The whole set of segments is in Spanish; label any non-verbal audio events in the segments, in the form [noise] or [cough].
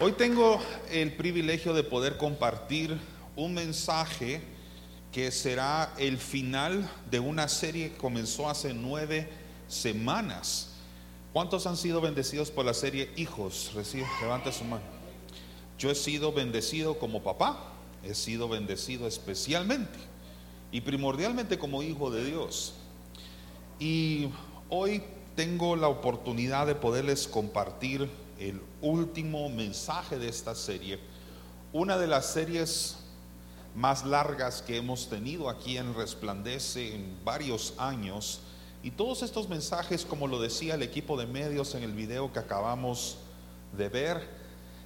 Hoy tengo el privilegio de poder compartir un mensaje que será el final de una serie que comenzó hace nueve semanas. ¿Cuántos han sido bendecidos por la serie Hijos? Recibe, levanta su mano. Yo he sido bendecido como papá, he sido bendecido especialmente y primordialmente como hijo de Dios. Y hoy tengo la oportunidad de poderles compartir el último mensaje de esta serie, una de las series más largas que hemos tenido aquí en Resplandece en varios años. Y todos estos mensajes, como lo decía el equipo de medios en el video que acabamos de ver,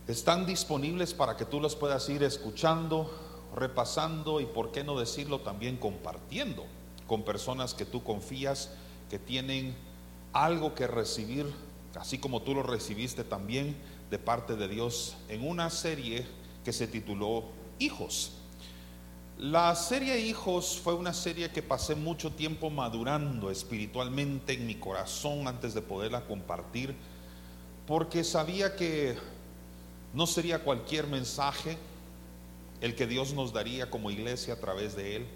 están disponibles para que tú los puedas ir escuchando, repasando y, por qué no decirlo, también compartiendo con personas que tú confías, que tienen algo que recibir, así como tú lo recibiste también de parte de Dios en una serie que se tituló Hijos. La serie Hijos fue una serie que pasé mucho tiempo madurando espiritualmente en mi corazón antes de poderla compartir, porque sabía que no sería cualquier mensaje el que Dios nos daría como iglesia a través de él.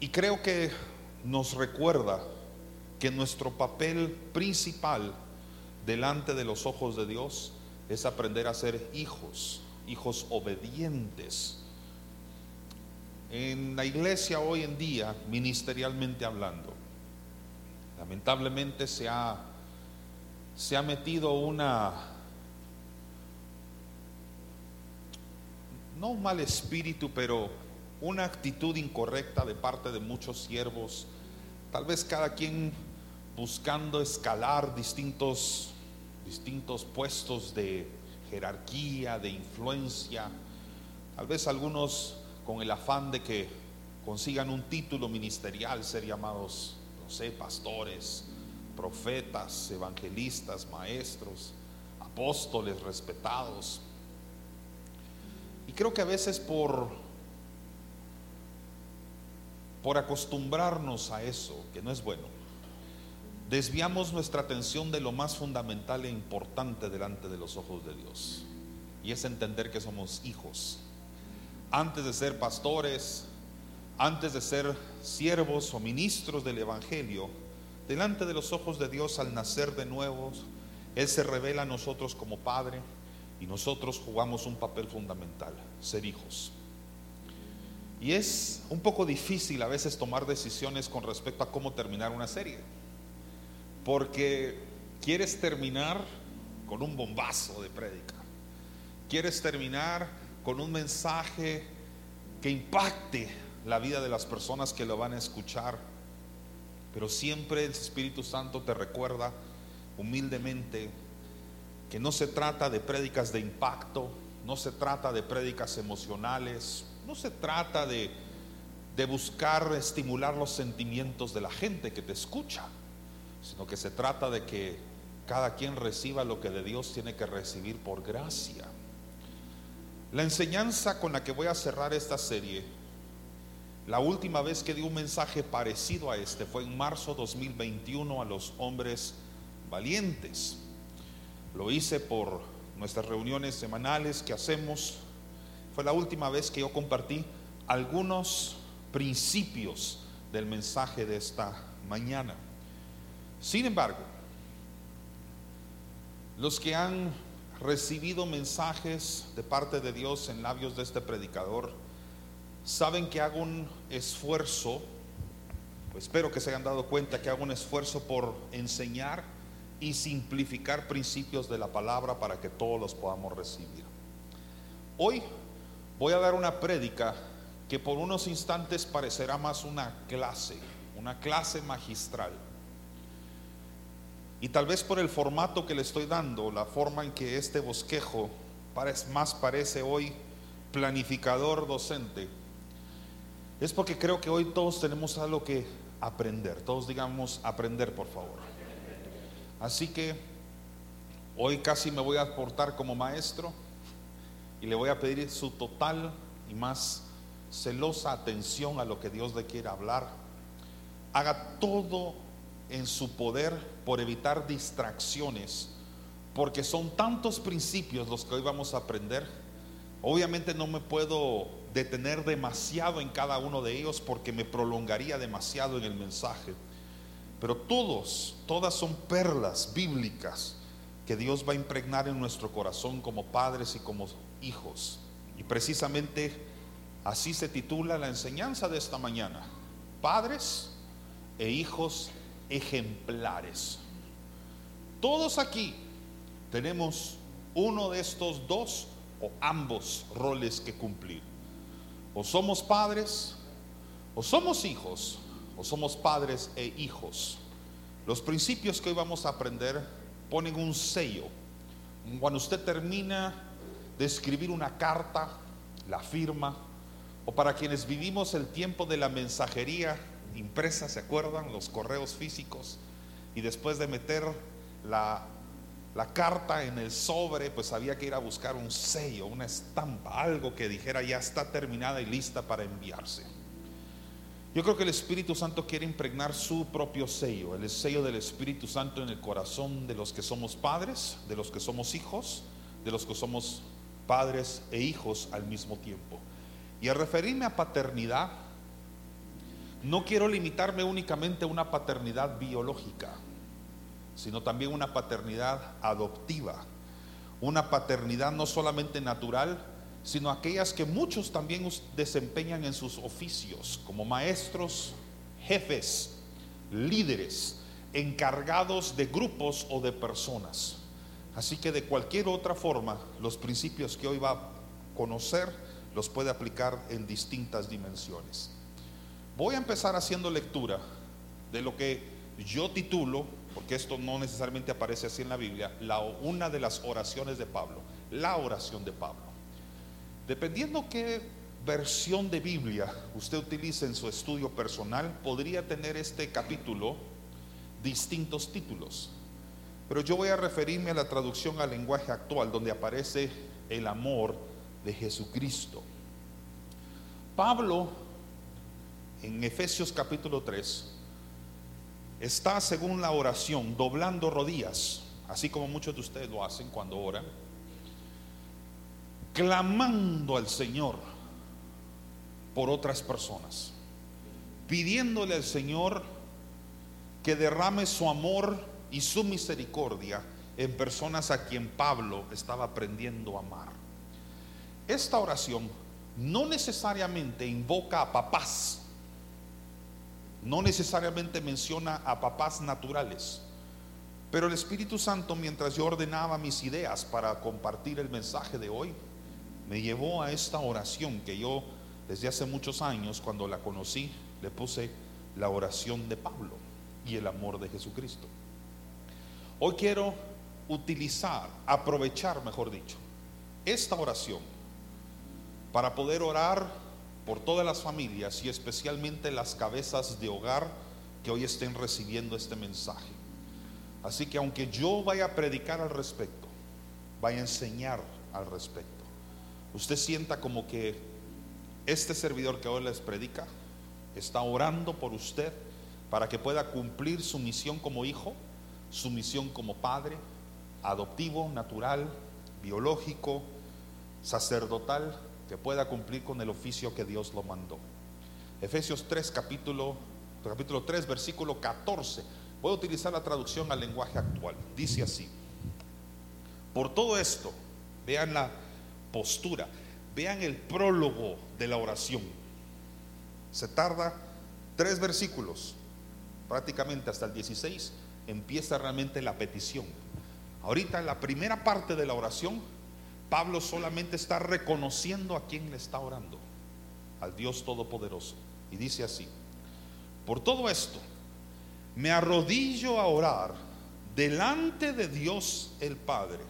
Y creo que nos recuerda que nuestro papel principal delante de los ojos de Dios es aprender a ser hijos, hijos obedientes. En la iglesia hoy en día, ministerialmente hablando, lamentablemente se ha, se ha metido una, no un mal espíritu, pero una actitud incorrecta de parte de muchos siervos, tal vez cada quien buscando escalar distintos, distintos puestos de jerarquía, de influencia, tal vez algunos con el afán de que consigan un título ministerial, ser llamados, no sé, pastores, profetas, evangelistas, maestros, apóstoles respetados. Y creo que a veces por por acostumbrarnos a eso, que no es bueno, desviamos nuestra atención de lo más fundamental e importante delante de los ojos de Dios. Y es entender que somos hijos. Antes de ser pastores, antes de ser siervos o ministros del Evangelio, delante de los ojos de Dios al nacer de nuevo, Él se revela a nosotros como Padre y nosotros jugamos un papel fundamental, ser hijos. Y es un poco difícil a veces tomar decisiones con respecto a cómo terminar una serie. Porque quieres terminar con un bombazo de prédica. Quieres terminar con un mensaje que impacte la vida de las personas que lo van a escuchar. Pero siempre el Espíritu Santo te recuerda humildemente que no se trata de prédicas de impacto, no se trata de prédicas emocionales, no se trata de, de buscar estimular los sentimientos de la gente que te escucha, sino que se trata de que cada quien reciba lo que de Dios tiene que recibir por gracia. La enseñanza con la que voy a cerrar esta serie, la última vez que di un mensaje parecido a este fue en marzo 2021 a los hombres valientes. Lo hice por nuestras reuniones semanales que hacemos fue la última vez que yo compartí algunos principios del mensaje de esta mañana. Sin embargo, los que han recibido mensajes de parte de Dios en labios de este predicador, saben que hago un esfuerzo, espero que se hayan dado cuenta que hago un esfuerzo por enseñar y simplificar principios de la palabra para que todos los podamos recibir. Hoy voy a dar una prédica que por unos instantes parecerá más una clase, una clase magistral. Y tal vez por el formato que le estoy dando, la forma en que este bosquejo más parece hoy planificador docente, es porque creo que hoy todos tenemos algo que aprender. Todos digamos aprender, por favor. Así que hoy casi me voy a portar como maestro y le voy a pedir su total y más celosa atención a lo que Dios le quiere hablar. Haga todo en su poder por evitar distracciones, porque son tantos principios los que hoy vamos a aprender. Obviamente no me puedo detener demasiado en cada uno de ellos porque me prolongaría demasiado en el mensaje. Pero todos, todas son perlas bíblicas que Dios va a impregnar en nuestro corazón como padres y como hijos. Y precisamente así se titula la enseñanza de esta mañana. Padres e hijos ejemplares. Todos aquí tenemos uno de estos dos o ambos roles que cumplir. O somos padres, o somos hijos, o somos padres e hijos. Los principios que hoy vamos a aprender ponen un sello. Cuando usted termina de escribir una carta, la firma, o para quienes vivimos el tiempo de la mensajería impresa, ¿se acuerdan? Los correos físicos, y después de meter la la carta en el sobre, pues había que ir a buscar un sello, una estampa, algo que dijera ya está terminada y lista para enviarse. Yo creo que el Espíritu Santo quiere impregnar su propio sello, el sello del Espíritu Santo en el corazón de los que somos padres, de los que somos hijos, de los que somos padres e hijos al mismo tiempo. Y al referirme a paternidad, no quiero limitarme únicamente a una paternidad biológica sino también una paternidad adoptiva, una paternidad no solamente natural, sino aquellas que muchos también desempeñan en sus oficios, como maestros, jefes, líderes, encargados de grupos o de personas. Así que de cualquier otra forma, los principios que hoy va a conocer los puede aplicar en distintas dimensiones. Voy a empezar haciendo lectura de lo que yo titulo porque esto no necesariamente aparece así en la Biblia, la, una de las oraciones de Pablo, la oración de Pablo. Dependiendo qué versión de Biblia usted utilice en su estudio personal, podría tener este capítulo distintos títulos. Pero yo voy a referirme a la traducción al lenguaje actual, donde aparece el amor de Jesucristo. Pablo, en Efesios capítulo 3, está, según la oración, doblando rodillas, así como muchos de ustedes lo hacen cuando oran, clamando al Señor por otras personas, pidiéndole al Señor que derrame su amor y su misericordia en personas a quien Pablo estaba aprendiendo a amar. Esta oración no necesariamente invoca a papás, no necesariamente menciona a papás naturales. Pero el Espíritu Santo, mientras yo ordenaba mis ideas para compartir el mensaje de hoy, me llevó a esta oración que yo desde hace muchos años, cuando la conocí, le puse la oración de Pablo y el amor de Jesucristo. Hoy quiero utilizar, aprovechar, mejor dicho, esta oración para poder orar por todas las familias y especialmente las cabezas de hogar que hoy estén recibiendo este mensaje. Así que aunque yo vaya a predicar al respecto, vaya a enseñar al respecto, usted sienta como que este servidor que hoy les predica está orando por usted para que pueda cumplir su misión como hijo, su misión como padre, adoptivo, natural, biológico, sacerdotal, que pueda cumplir con el oficio que Dios lo mandó. Efesios 3, capítulo, capítulo 3, versículo 14. Voy a utilizar la traducción al lenguaje actual. Dice así. Por todo esto, vean la postura, vean el prólogo de la oración. Se tarda tres versículos, prácticamente hasta el 16, empieza realmente la petición. Ahorita la primera parte de la oración Pablo solamente está reconociendo a quien le está orando, al Dios Todopoderoso. Y dice así, por todo esto, me arrodillo a orar delante de Dios el Padre,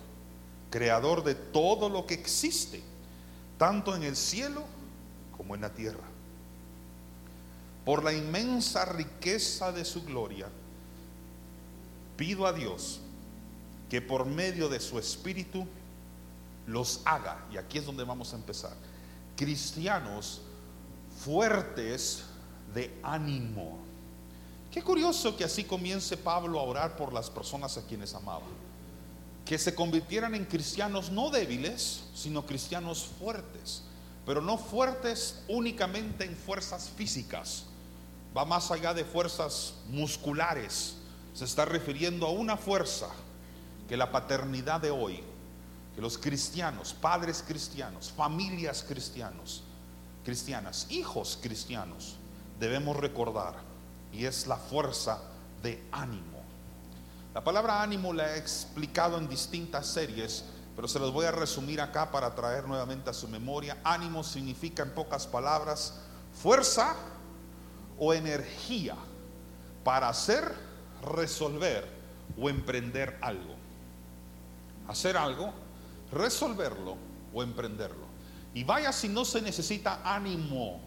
creador de todo lo que existe, tanto en el cielo como en la tierra. Por la inmensa riqueza de su gloria, pido a Dios que por medio de su Espíritu los haga, y aquí es donde vamos a empezar, cristianos fuertes de ánimo. Qué curioso que así comience Pablo a orar por las personas a quienes amaba. que se convirtieran en cristianos no débiles, sino cristianos fuertes, pero no fuertes únicamente en fuerzas físicas, va más allá de fuerzas musculares, se está refiriendo a una fuerza que la paternidad de hoy, que los cristianos, padres cristianos, familias cristianos, cristianas, hijos cristianos, debemos recordar, y es la fuerza de ánimo. La palabra ánimo la he explicado en distintas series, pero se los voy a resumir acá para traer nuevamente a su memoria. Ánimo significa en pocas palabras fuerza o energía para hacer, resolver o emprender algo. Hacer algo, resolverlo o emprenderlo. Y vaya si no se necesita ánimo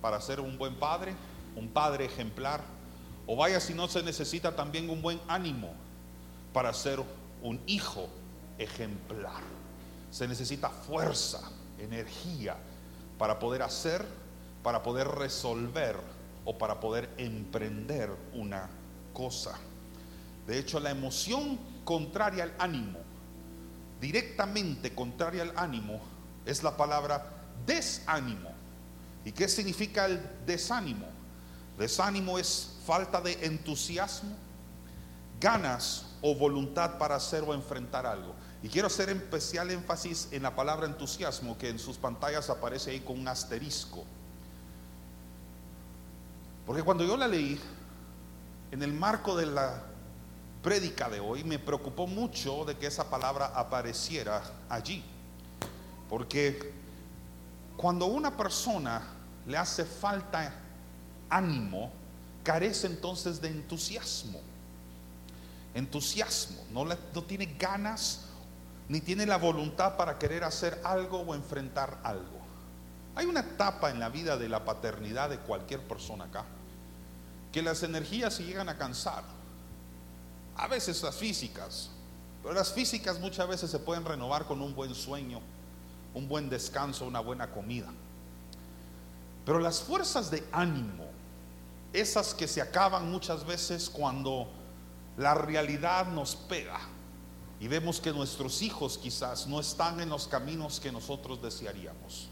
para ser un buen padre, un padre ejemplar, o vaya si no se necesita también un buen ánimo para ser un hijo ejemplar. Se necesita fuerza, energía para poder hacer, para poder resolver o para poder emprender una cosa. De hecho, la emoción contraria al ánimo, directamente contraria al ánimo, es la palabra desánimo. ¿Y qué significa el desánimo? Desánimo es falta de entusiasmo, ganas o voluntad para hacer o enfrentar algo. Y quiero hacer especial énfasis en la palabra entusiasmo, que en sus pantallas aparece ahí con un asterisco. Porque cuando yo la leí, en el marco de la prédica de hoy, me preocupó mucho de que esa palabra apareciera allí. Porque cuando una persona le hace falta ánimo, carece entonces de entusiasmo. Entusiasmo, no, no tiene ganas ni tiene la voluntad para querer hacer algo o enfrentar algo. Hay una etapa en la vida de la paternidad de cualquier persona acá que las energías se llegan a cansar. A veces las físicas, pero las físicas muchas veces se pueden renovar con un buen sueño, un buen descanso, una buena comida. Pero las fuerzas de ánimo, esas que se acaban muchas veces cuando la realidad nos pega y vemos que nuestros hijos quizás no están en los caminos que nosotros desearíamos.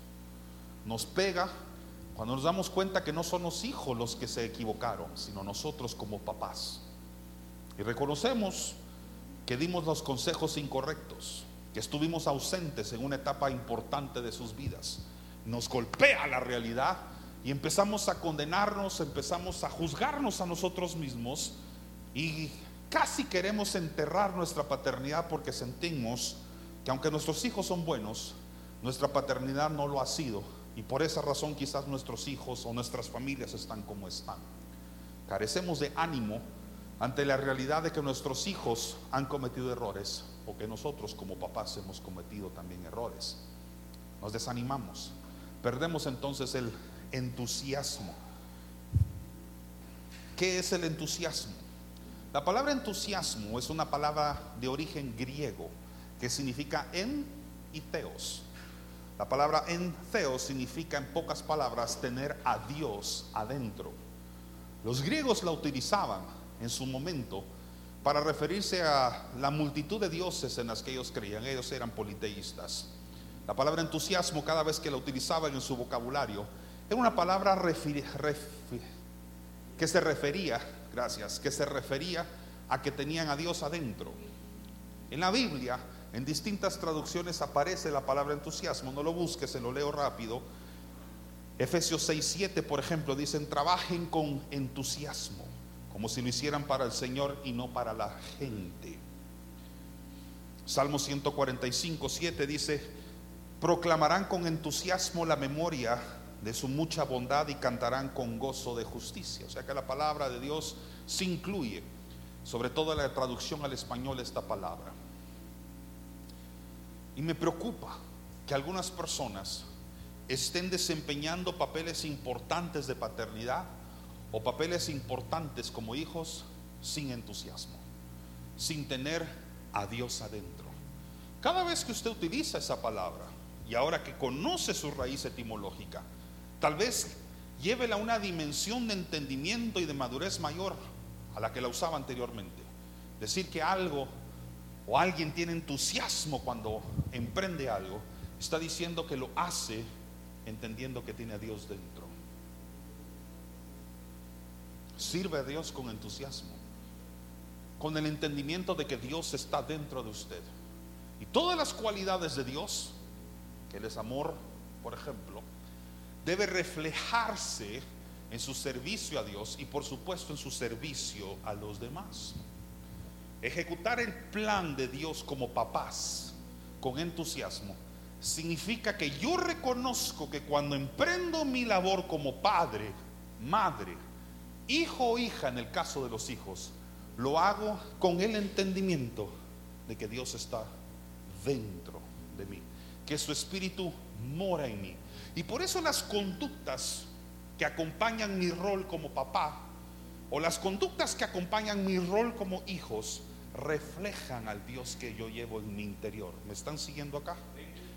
Nos pega cuando nos damos cuenta que no son los hijos los que se equivocaron, sino nosotros como papás. Y reconocemos que dimos los consejos incorrectos, que estuvimos ausentes en una etapa importante de sus vidas. Nos golpea la realidad y empezamos a condenarnos, empezamos a juzgarnos a nosotros mismos y casi queremos enterrar nuestra paternidad porque sentimos que aunque nuestros hijos son buenos, nuestra paternidad no lo ha sido y por esa razón quizás nuestros hijos o nuestras familias están como están. Carecemos de ánimo ante la realidad de que nuestros hijos han cometido errores o que nosotros como papás hemos cometido también errores. Nos desanimamos. Perdemos entonces el entusiasmo. ¿Qué es el entusiasmo? La palabra entusiasmo es una palabra de origen griego que significa en y teos. La palabra entheo significa en pocas palabras tener a Dios adentro. Los griegos la utilizaban en su momento para referirse a la multitud de dioses en las que ellos creían. Ellos eran politeístas. La palabra entusiasmo, cada vez que la utilizaban en su vocabulario, era una palabra que se refería, gracias, que se refería a que tenían a Dios adentro. En la Biblia, en distintas traducciones aparece la palabra entusiasmo, no lo busques, se lo leo rápido. Efesios 6, 7, por ejemplo, dicen, trabajen con entusiasmo, como si lo hicieran para el Señor y no para la gente. Salmo 145, 7 dice, proclamarán con entusiasmo la memoria de su mucha bondad y cantarán con gozo de justicia. O sea que la palabra de Dios se incluye, sobre todo la traducción al español, esta palabra. Y me preocupa que algunas personas estén desempeñando papeles importantes de paternidad o papeles importantes como hijos sin entusiasmo, sin tener a Dios adentro. Cada vez que usted utiliza esa palabra y ahora que conoce su raíz etimológica, tal vez llévela a una dimensión de entendimiento y de madurez mayor a la que la usaba anteriormente. Decir que algo o alguien tiene entusiasmo cuando emprende algo, está diciendo que lo hace entendiendo que tiene a Dios dentro. Sirve a Dios con entusiasmo, con el entendimiento de que Dios está dentro de usted. Y todas las cualidades de Dios, que es amor, por ejemplo, debe reflejarse en su servicio a Dios y por supuesto en su servicio a los demás. Ejecutar el plan de Dios como papás con entusiasmo significa que yo reconozco que cuando emprendo mi labor como padre, madre, hijo o hija en el caso de los hijos, lo hago con el entendimiento de que Dios está dentro de mí, que su espíritu mora en mí. Y por eso las conductas que acompañan mi rol como papá o las conductas que acompañan mi rol como hijos reflejan al Dios que yo llevo en mi interior. ¿Me están siguiendo acá?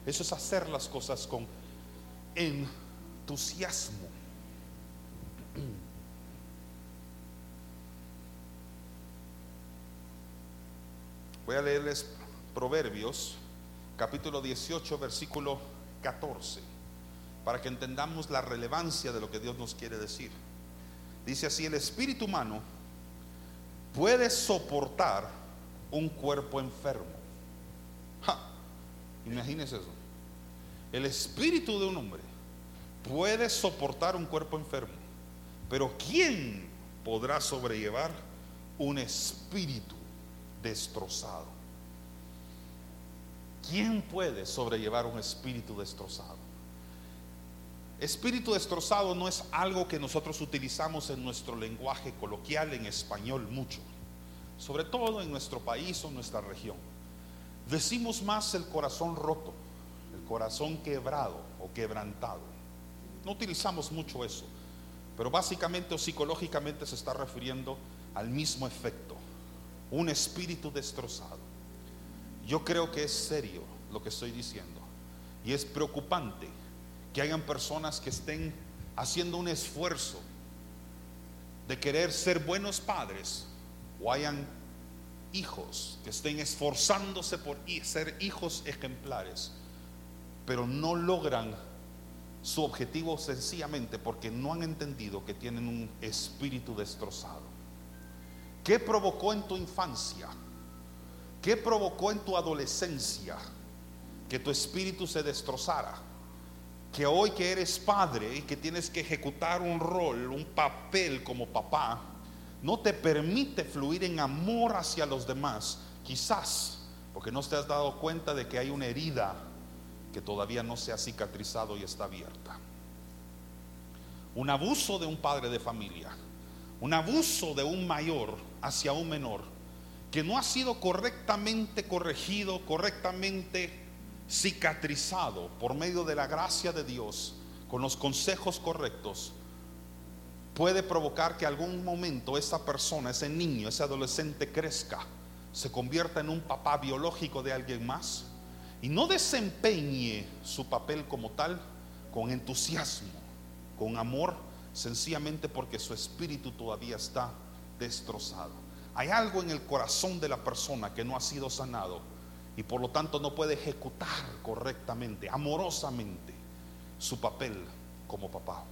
Eso es hacer las cosas con entusiasmo. Voy a leerles Proverbios, capítulo 18, versículo 14, para que entendamos la relevancia de lo que Dios nos quiere decir. Dice así, el espíritu humano puede soportar un cuerpo enfermo. Imagínese eso. El espíritu de un hombre puede soportar un cuerpo enfermo, pero ¿quién podrá sobrellevar un espíritu destrozado. ¿Quién puede sobrellevar un espíritu destrozado? Espíritu destrozado no es algo que nosotros utilizamos en nuestro lenguaje coloquial en español mucho, sobre todo en nuestro país o nuestra región. Decimos más el corazón roto, el corazón quebrado o quebrantado. No utilizamos mucho eso, pero básicamente o psicológicamente se está refiriendo al mismo efecto un espíritu destrozado. Yo creo que es serio lo que estoy diciendo. Y es preocupante que hayan personas que estén haciendo un esfuerzo de querer ser buenos padres o hayan hijos que estén esforzándose por ser hijos ejemplares, pero no logran su objetivo sencillamente porque no han entendido que tienen un espíritu destrozado. ¿Qué provocó en tu infancia? ¿Qué provocó en tu adolescencia que tu espíritu se destrozara? Que hoy que eres padre y que tienes que ejecutar un rol, un papel como papá, no te permite fluir en amor hacia los demás. Quizás porque no te has dado cuenta de que hay una herida que todavía no se ha cicatrizado y está abierta. Un abuso de un padre de familia, un abuso de un mayor hacia un menor que no ha sido correctamente corregido, correctamente cicatrizado por medio de la gracia de Dios, con los consejos correctos, puede provocar que algún momento esa persona, ese niño, ese adolescente crezca, se convierta en un papá biológico de alguien más y no desempeñe su papel como tal con entusiasmo, con amor, sencillamente porque su espíritu todavía está destrozado. Hay algo en el corazón de la persona que no ha sido sanado y por lo tanto no puede ejecutar correctamente, amorosamente, su papel como papá.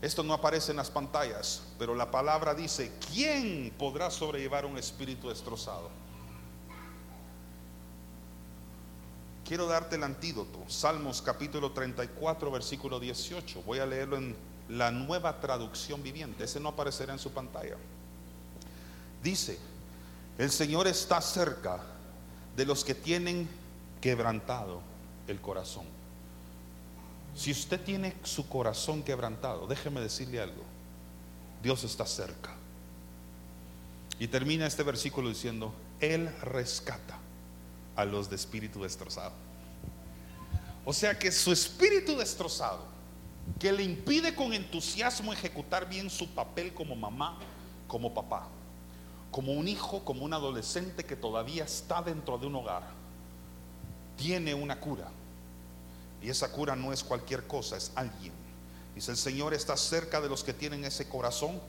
Esto no aparece en las pantallas, pero la palabra dice, ¿quién podrá sobrellevar un espíritu destrozado? Quiero darte el antídoto. Salmos capítulo 34, versículo 18. Voy a leerlo en la nueva traducción viviente. Ese no aparecerá en su pantalla. Dice, el Señor está cerca de los que tienen quebrantado el corazón. Si usted tiene su corazón quebrantado, déjeme decirle algo, Dios está cerca. Y termina este versículo diciendo, Él rescata a los de espíritu destrozado. O sea que su espíritu destrozado, que le impide con entusiasmo ejecutar bien su papel como mamá, como papá, como un hijo, como un adolescente que todavía está dentro de un hogar, tiene una cura. Y esa cura no es cualquier cosa, es alguien. Dice, el Señor está cerca de los que tienen ese corazón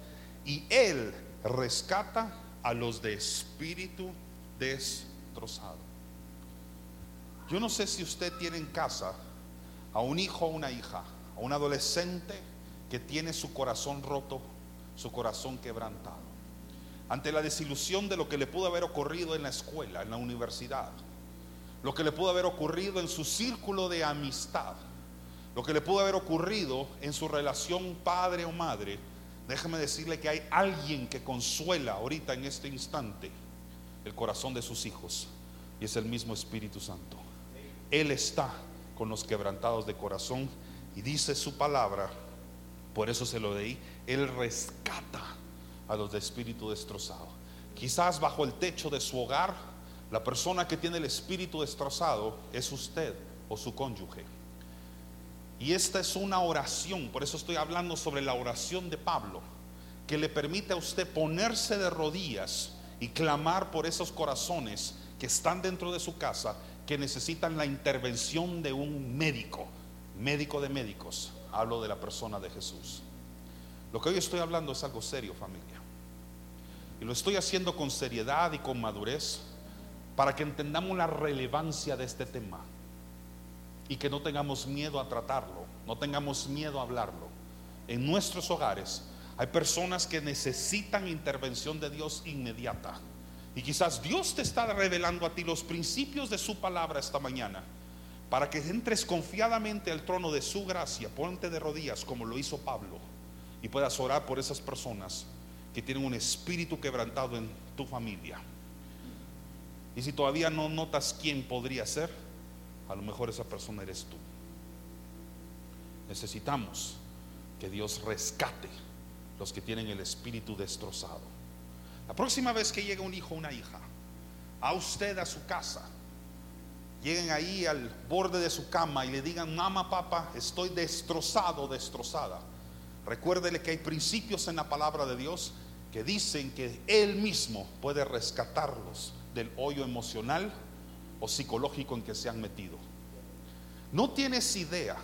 y Él rescata a los de espíritu destrozado. Yo no sé si usted tiene en casa a un hijo o una hija, a un adolescente que tiene su corazón roto, su corazón quebrantado. Ante la desilusión de lo que le pudo haber ocurrido en la escuela, en la universidad, lo que le pudo haber ocurrido en su círculo de amistad, lo que le pudo haber ocurrido en su relación padre o madre, déjeme decirle que hay alguien que consuela ahorita en este instante el corazón de sus hijos y es el mismo Espíritu Santo. Él está con los quebrantados de corazón y dice su palabra, por eso se lo leí, Él rescata a los de espíritu destrozado. Quizás bajo el techo de su hogar, la persona que tiene el espíritu destrozado es usted o su cónyuge. Y esta es una oración, por eso estoy hablando sobre la oración de Pablo, que le permite a usted ponerse de rodillas y clamar por esos corazones que están dentro de su casa, que necesitan la intervención de un médico, médico de médicos. Hablo de la persona de Jesús. Lo que hoy estoy hablando es algo serio, familia. Y lo estoy haciendo con seriedad y con madurez para que entendamos la relevancia de este tema y que no tengamos miedo a tratarlo, no tengamos miedo a hablarlo. En nuestros hogares hay personas que necesitan intervención de Dios inmediata. Y quizás Dios te está revelando a ti los principios de su palabra esta mañana para que entres confiadamente al trono de su gracia, ponte de rodillas como lo hizo Pablo y puedas orar por esas personas que tienen un espíritu quebrantado en tu familia. Y si todavía no notas quién podría ser, a lo mejor esa persona eres tú. Necesitamos que Dios rescate los que tienen el espíritu destrozado. La próxima vez que llegue un hijo o una hija a usted a su casa, lleguen ahí al borde de su cama y le digan, mamá, papá, estoy destrozado, destrozada. Recuérdele que hay principios en la palabra de Dios que dicen que Él mismo puede rescatarlos del hoyo emocional o psicológico en que se han metido. No tienes idea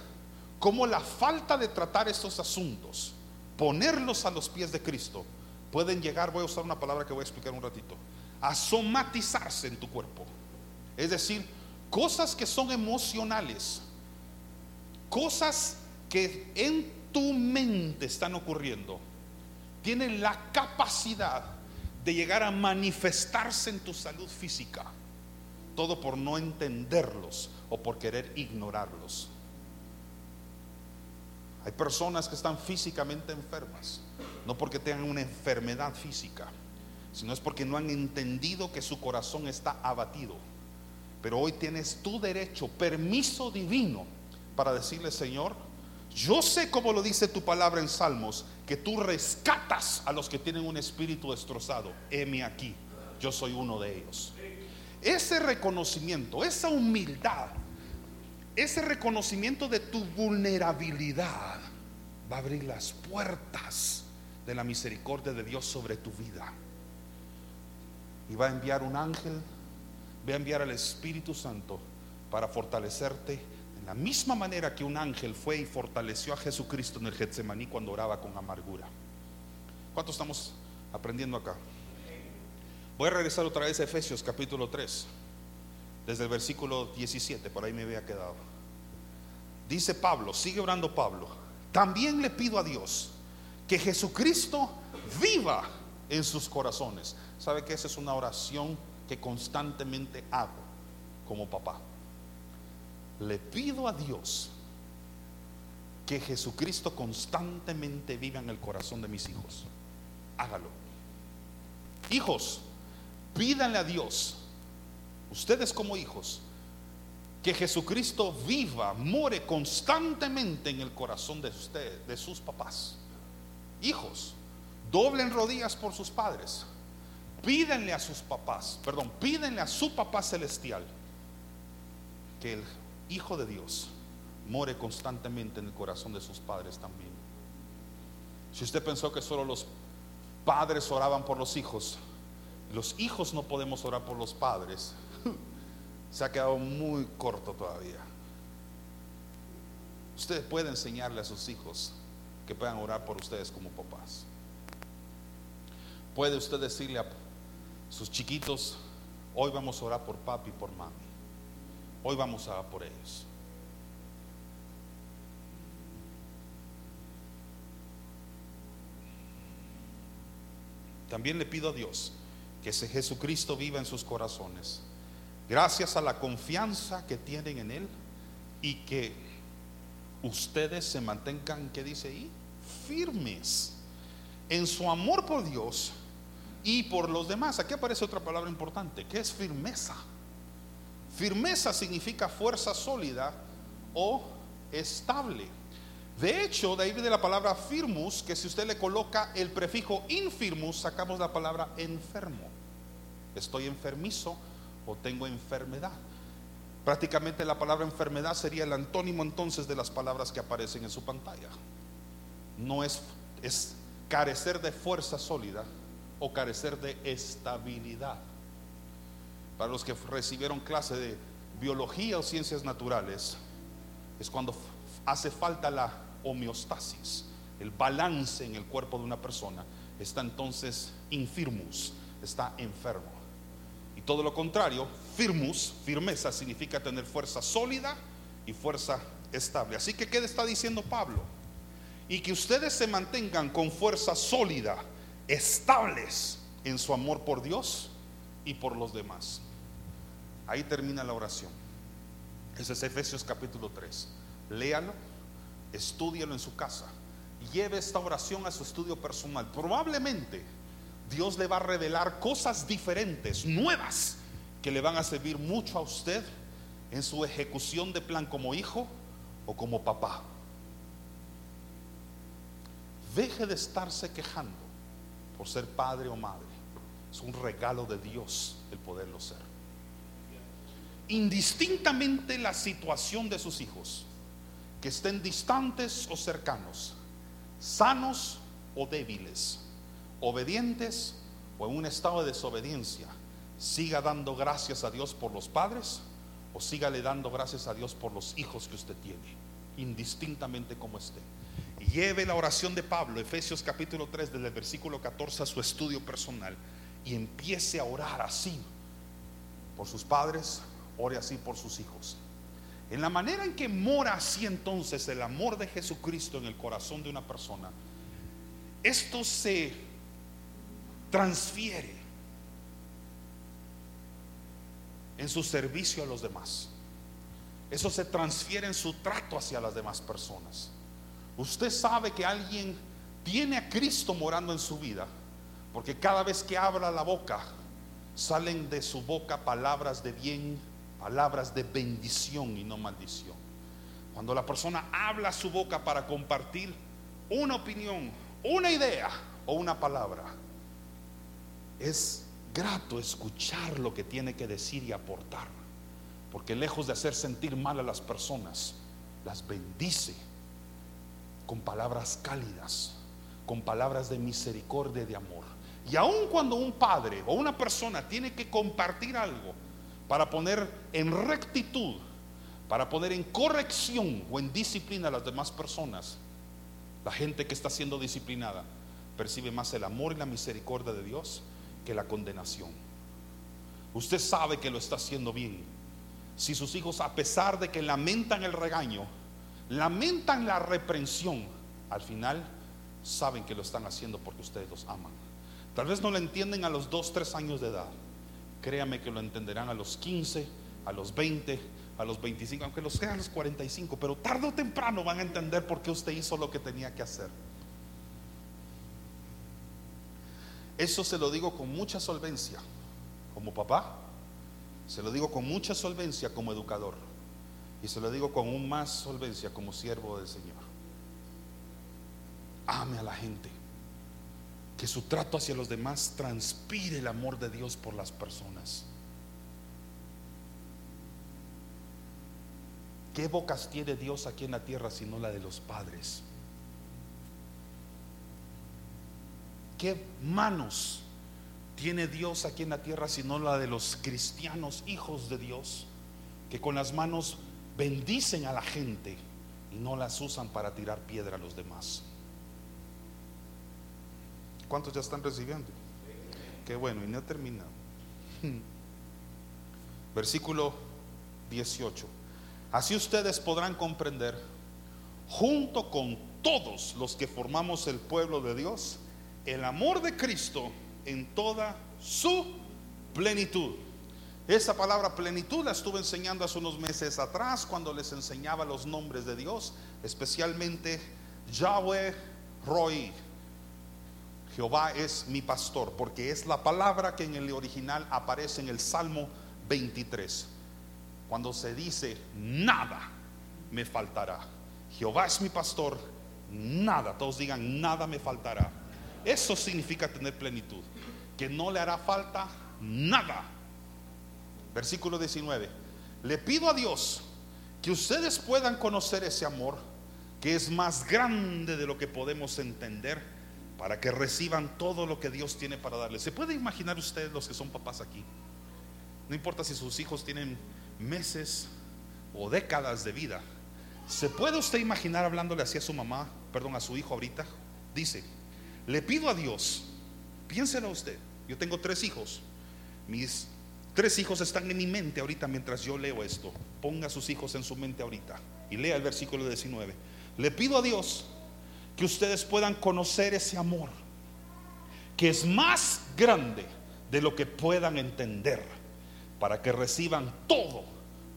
cómo la falta de tratar estos asuntos, ponerlos a los pies de Cristo, pueden llegar, voy a usar una palabra que voy a explicar un ratito, a somatizarse en tu cuerpo. Es decir, cosas que son emocionales, cosas que en tu mente están ocurriendo, tienen la capacidad de llegar a manifestarse en tu salud física. Todo por no entenderlos o por querer ignorarlos. Hay personas que están físicamente enfermas, no porque tengan una enfermedad física, sino es porque no han entendido que su corazón está abatido. Pero hoy tienes tu derecho, permiso divino para decirle, Señor, yo sé como lo dice tu palabra en Salmos, que tú rescatas a los que tienen un espíritu destrozado. Heme aquí, yo soy uno de ellos. Ese reconocimiento, esa humildad, ese reconocimiento de tu vulnerabilidad va a abrir las puertas de la misericordia de Dios sobre tu vida. Y va a enviar un ángel, va a enviar al Espíritu Santo para fortalecerte la misma manera que un ángel fue y fortaleció a Jesucristo en el Getsemaní cuando oraba con amargura. ¿Cuánto estamos aprendiendo acá? Voy a regresar otra vez a Efesios capítulo 3, desde el versículo 17, por ahí me había quedado. Dice Pablo, sigue orando Pablo, también le pido a Dios que Jesucristo viva en sus corazones. ¿Sabe que esa es una oración que constantemente hago como papá? Le pido a Dios que Jesucristo constantemente viva en el corazón de mis hijos. Hágalo. Hijos, Pídanle a Dios, ustedes como hijos, que Jesucristo viva, more constantemente en el corazón de ustedes, de sus papás. Hijos, doblen rodillas por sus padres. Pídenle a sus papás, perdón, pídenle a su papá celestial que el Hijo de Dios more constantemente en el corazón de sus padres también. Si usted pensó que solo los padres oraban por los hijos, los hijos no podemos orar por los padres, [laughs] se ha quedado muy corto todavía. Usted puede enseñarle a sus hijos que puedan orar por ustedes como papás. Puede usted decirle a sus chiquitos, Hoy vamos a orar por papi y por mami. Hoy vamos a por ellos. También le pido a Dios que ese Jesucristo viva en sus corazones. Gracias a la confianza que tienen en Él y que ustedes se mantengan, ¿qué dice ahí? Firmes en su amor por Dios y por los demás. Aquí aparece otra palabra importante, que es firmeza. Firmeza significa fuerza sólida o estable. De hecho, de ahí viene la palabra firmus, que si usted le coloca el prefijo infirmus, sacamos la palabra enfermo. Estoy enfermizo o tengo enfermedad. Prácticamente la palabra enfermedad sería el antónimo entonces de las palabras que aparecen en su pantalla. No es, es carecer de fuerza sólida o carecer de estabilidad. Para los que recibieron clase de biología o ciencias naturales, es cuando hace falta la homeostasis, el balance en el cuerpo de una persona, está entonces infirmus, está enfermo. Y todo lo contrario, firmus, firmeza, significa tener fuerza sólida y fuerza estable. Así que, ¿qué está diciendo Pablo? Y que ustedes se mantengan con fuerza sólida, estables en su amor por Dios y por los demás. Ahí termina la oración. Ese es Efesios capítulo 3. Léalo, estúdialo en su casa. Lleve esta oración a su estudio personal. Probablemente Dios le va a revelar cosas diferentes, nuevas, que le van a servir mucho a usted en su ejecución de plan como hijo o como papá. Deje de estarse quejando por ser padre o madre. Es un regalo de Dios el poderlo ser. Indistintamente la situación de sus hijos, que estén distantes o cercanos, sanos o débiles, obedientes o en un estado de desobediencia, siga dando gracias a Dios por los padres o sígale dando gracias a Dios por los hijos que usted tiene, indistintamente como esté. Lleve la oración de Pablo, Efesios capítulo 3, desde el versículo 14 a su estudio personal y empiece a orar así por sus padres, ore así por sus hijos. En la manera en que mora así entonces el amor de Jesucristo en el corazón de una persona, esto se transfiere en su servicio a los demás. Eso se transfiere en su trato hacia las demás personas. Usted sabe que alguien tiene a Cristo morando en su vida, porque cada vez que abra la boca, salen de su boca palabras de bien, palabras de bendición y no maldición. Cuando la persona habla su boca para compartir una opinión, una idea o una palabra, es grato escuchar lo que tiene que decir y aportar, porque lejos de hacer sentir mal a las personas, las bendice con palabras cálidas, con palabras de misericordia y de amor. Y aun cuando un padre o una persona tiene que compartir algo para poner en rectitud, para poner en corrección o en disciplina a las demás personas, la gente que está siendo disciplinada percibe más el amor y la misericordia de Dios que la condenación. Usted sabe que lo está haciendo bien. Si sus hijos, a pesar de que lamentan el regaño, lamentan la reprensión, al final saben que lo están haciendo porque ustedes los aman. Tal vez no lo entienden a los 2, 3 años de edad. Créame que lo entenderán a los 15, a los 20, a los 25, aunque los sean a los 45, pero tarde o temprano van a entender por qué usted hizo lo que tenía que hacer. Eso se lo digo con mucha solvencia como papá, se lo digo con mucha solvencia como educador y se lo digo con aún más solvencia como siervo del Señor. Ame a la gente, que su trato hacia los demás transpire el amor de Dios por las personas. ¿Qué bocas tiene Dios aquí en la tierra sino la de los padres? ¿Qué manos tiene Dios aquí en la tierra sino la de los cristianos, hijos de Dios, que con las manos bendicen a la gente y no las usan para tirar piedra a los demás? ¿Cuántos ya están recibiendo? Qué bueno, y no he terminado. [laughs] Versículo 18. Así ustedes podrán comprender, junto con todos los que formamos el pueblo de Dios, el amor de Cristo en toda su plenitud. Esa palabra plenitud la estuve enseñando hace unos meses atrás cuando les enseñaba los nombres de Dios, especialmente Yahweh Roy. Jehová es mi pastor, porque es la palabra que en el original aparece en el Salmo 23. Cuando se dice nada me faltará. Jehová es mi pastor, nada, todos digan nada me faltará. Eso significa tener plenitud, que no le hará falta nada. Versículo 19. Le pido a Dios que ustedes puedan conocer ese amor que es más grande de lo que podemos entender para que reciban todo lo que Dios tiene para darles. ¿Se puede imaginar ustedes los que son papás aquí? No importa si sus hijos tienen meses o décadas de vida. ¿Se puede usted imaginar hablándole así a su mamá, perdón, a su hijo ahorita? Dice, le pido a Dios, piénselo usted, yo tengo tres hijos, mis tres hijos están en mi mente ahorita mientras yo leo esto. Ponga a sus hijos en su mente ahorita y lea el versículo 19. Le pido a Dios que ustedes puedan conocer ese amor, que es más grande de lo que puedan entender, para que reciban todo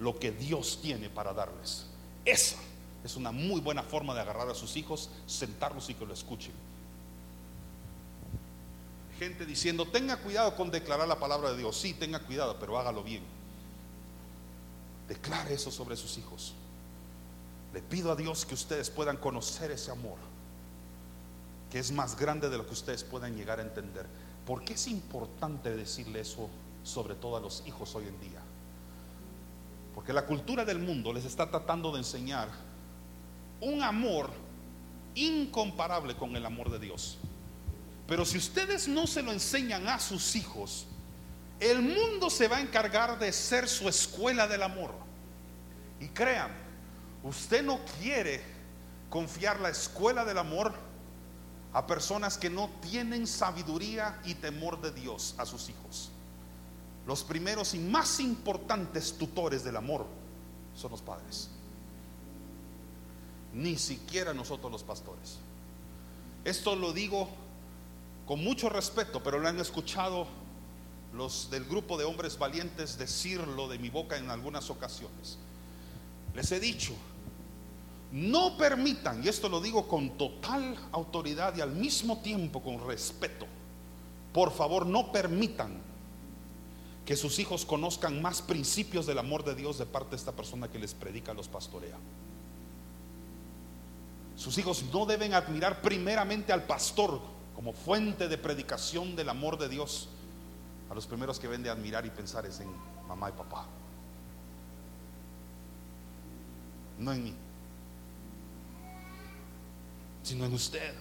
lo que Dios tiene para darles. Esa es una muy buena forma de agarrar a sus hijos, sentarlos y que lo escuchen. Gente diciendo, tenga cuidado con declarar la palabra de Dios. Sí, tenga cuidado, pero hágalo bien. Declare eso sobre sus hijos. Le pido a Dios que ustedes puedan conocer ese amor, que es más grande de lo que ustedes puedan llegar a entender. ¿Por qué es importante decirle eso sobre todo a los hijos hoy en día? Porque la cultura del mundo les está tratando de enseñar un amor incomparable con el amor de Dios. Pero si ustedes no se lo enseñan a sus hijos, el mundo se va a encargar de ser su escuela del amor. Y créanme, usted no quiere confiar la escuela del amor a personas que no tienen sabiduría y temor de Dios a sus hijos. Los primeros y más importantes tutores del amor son los padres. Ni siquiera nosotros los pastores. Esto lo digo con mucho respeto, pero lo han escuchado los del grupo de hombres valientes decirlo de mi boca en algunas ocasiones. Les he dicho, no permitan, y esto lo digo con total autoridad y al mismo tiempo con respeto, por favor no permitan que sus hijos conozcan más principios del amor de Dios de parte de esta persona que les predica, los pastorea. Sus hijos no deben admirar primeramente al pastor como fuente de predicación del amor de Dios, a los primeros que ven de admirar y pensar es en mamá y papá. No en mí, sino en usted.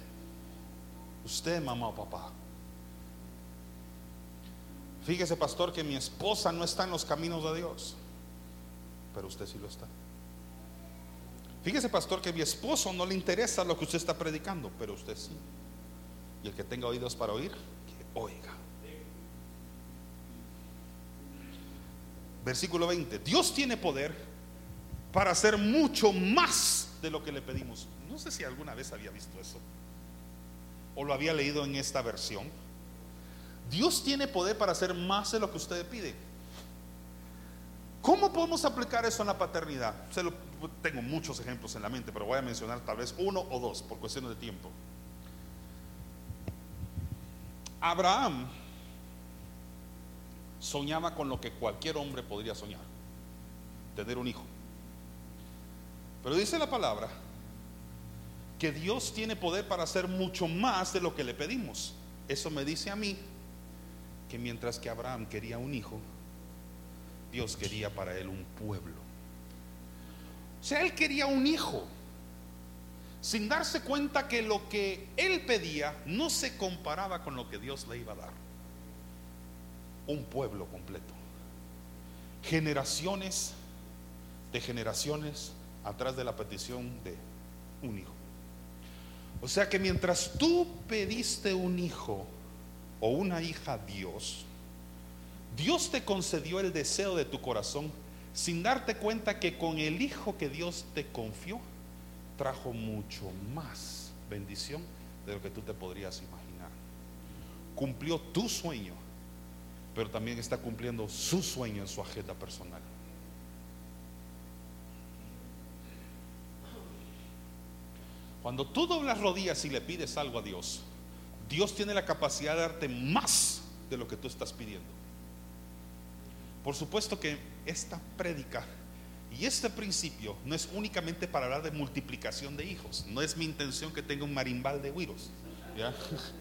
Usted, mamá o papá. Fíjese, pastor, que mi esposa no está en los caminos de Dios, pero usted sí lo está. Fíjese, pastor, que mi esposo no le interesa lo que usted está predicando, pero usted sí. Y el que tenga oídos para oír, que oiga. Versículo 20. Dios tiene poder para hacer mucho más de lo que le pedimos. No sé si alguna vez había visto eso. O lo había leído en esta versión. Dios tiene poder para hacer más de lo que usted pide. ¿Cómo podemos aplicar eso en la paternidad? tengo muchos ejemplos en la mente, pero voy a mencionar tal vez uno o dos por cuestiones de tiempo. Abraham soñaba con lo que cualquier hombre podría soñar, tener un hijo. Pero dice la palabra que Dios tiene poder para hacer mucho más de lo que le pedimos. Eso me dice a mí que mientras que Abraham quería un hijo, Dios quería para él un pueblo. O sea, él quería un hijo sin darse cuenta que lo que él pedía no se comparaba con lo que Dios le iba a dar. Un pueblo completo. Generaciones de generaciones atrás de la petición de un hijo. O sea que mientras tú pediste un hijo o una hija a Dios, Dios te concedió el deseo de tu corazón sin darte cuenta que con el Hijo que Dios te confió, trajo mucho más bendición de lo que tú te podrías imaginar. Cumplió tu sueño, pero también está cumpliendo su sueño en su agenda personal. Cuando tú doblas rodillas y le pides algo a Dios, Dios tiene la capacidad de darte más de lo que tú estás pidiendo. Por supuesto que esta prédica y este principio no es únicamente para hablar de multiplicación de hijos. No es mi intención que tenga un marimbal de güiros. [laughs]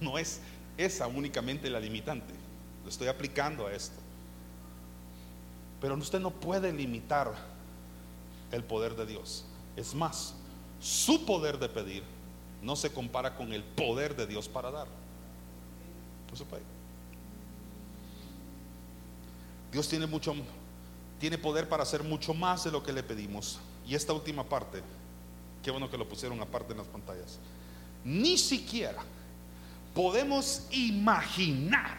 No es esa únicamente la limitante. Lo estoy aplicando a esto. Pero usted no puede limitar el poder de Dios. Es más, su poder de pedir no se compara con el poder de Dios para dar. No se puede. Dios tiene mucho tiene poder para hacer mucho más de lo que le pedimos. Y esta última parte, qué bueno que lo pusieron aparte en las pantallas. Ni siquiera podemos imaginar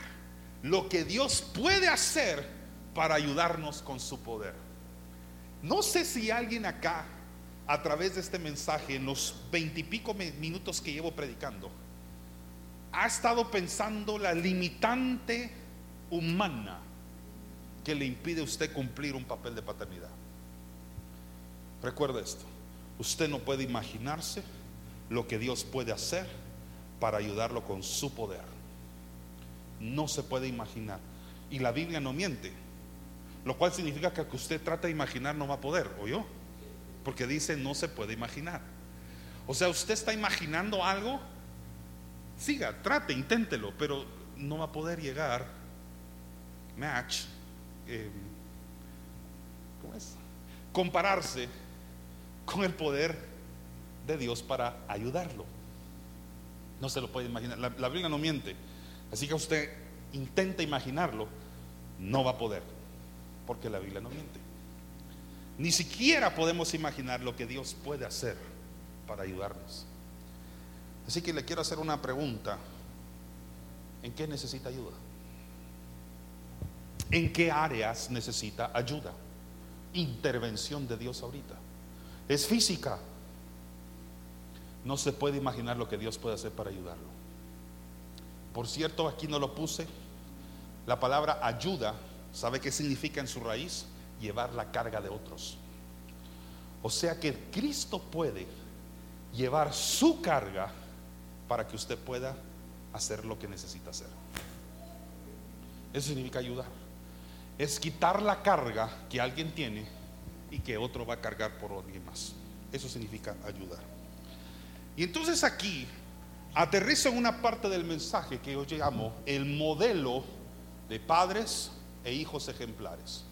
lo que Dios puede hacer para ayudarnos con su poder. No sé si alguien acá, a través de este mensaje, en los veintipico minutos que llevo predicando, ha estado pensando la limitante humana que le impide a usted cumplir un papel de paternidad. Recuerde esto, usted no puede imaginarse lo que Dios puede hacer para ayudarlo con su poder. No se puede imaginar. Y la Biblia no miente. Lo cual significa que que usted trata de imaginar no va a poder, ¿o yo? Porque dice no se puede imaginar. O sea, usted está imaginando algo, siga, trate, inténtelo, pero no va a poder llegar, match, eh, ¿cómo es? Compararse con el poder de Dios para ayudarlo. No se lo puede imaginar. La, la Biblia no miente. Así que usted intenta imaginarlo, no va a poder porque la Biblia no miente. Ni siquiera podemos imaginar lo que Dios puede hacer para ayudarnos. Así que le quiero hacer una pregunta. ¿En qué necesita ayuda? ¿En qué áreas necesita ayuda? Intervención de Dios ahorita. Es física. No se puede imaginar lo que Dios puede hacer para ayudarlo. Por cierto, aquí no lo puse. La palabra ayuda ¿Sabe qué significa en su raíz? Llevar la carga de otros. O sea que Cristo puede llevar su carga para que usted pueda hacer lo que necesita hacer. Eso significa ayudar. Es quitar la carga que alguien tiene y que otro va a cargar por alguien más. Eso significa ayudar. Y entonces aquí aterriza en una parte del mensaje que yo llamo el modelo de padres e hijos ejemplares.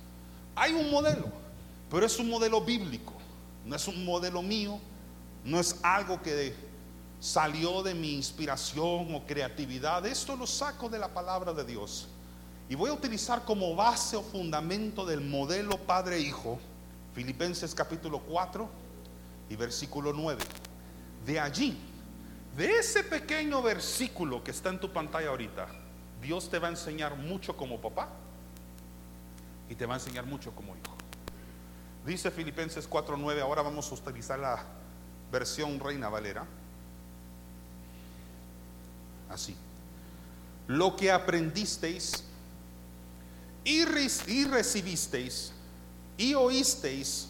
Hay un modelo, pero es un modelo bíblico, no es un modelo mío, no es algo que salió de mi inspiración o creatividad, esto lo saco de la palabra de Dios. Y voy a utilizar como base o fundamento del modelo padre-hijo Filipenses capítulo 4 y versículo 9. De allí, de ese pequeño versículo que está en tu pantalla ahorita, Dios te va a enseñar mucho como papá y te va a enseñar mucho como hijo. Dice Filipenses 4:9, ahora vamos a utilizar la versión Reina Valera. Así. Lo que aprendisteis y, recibisteis y oísteis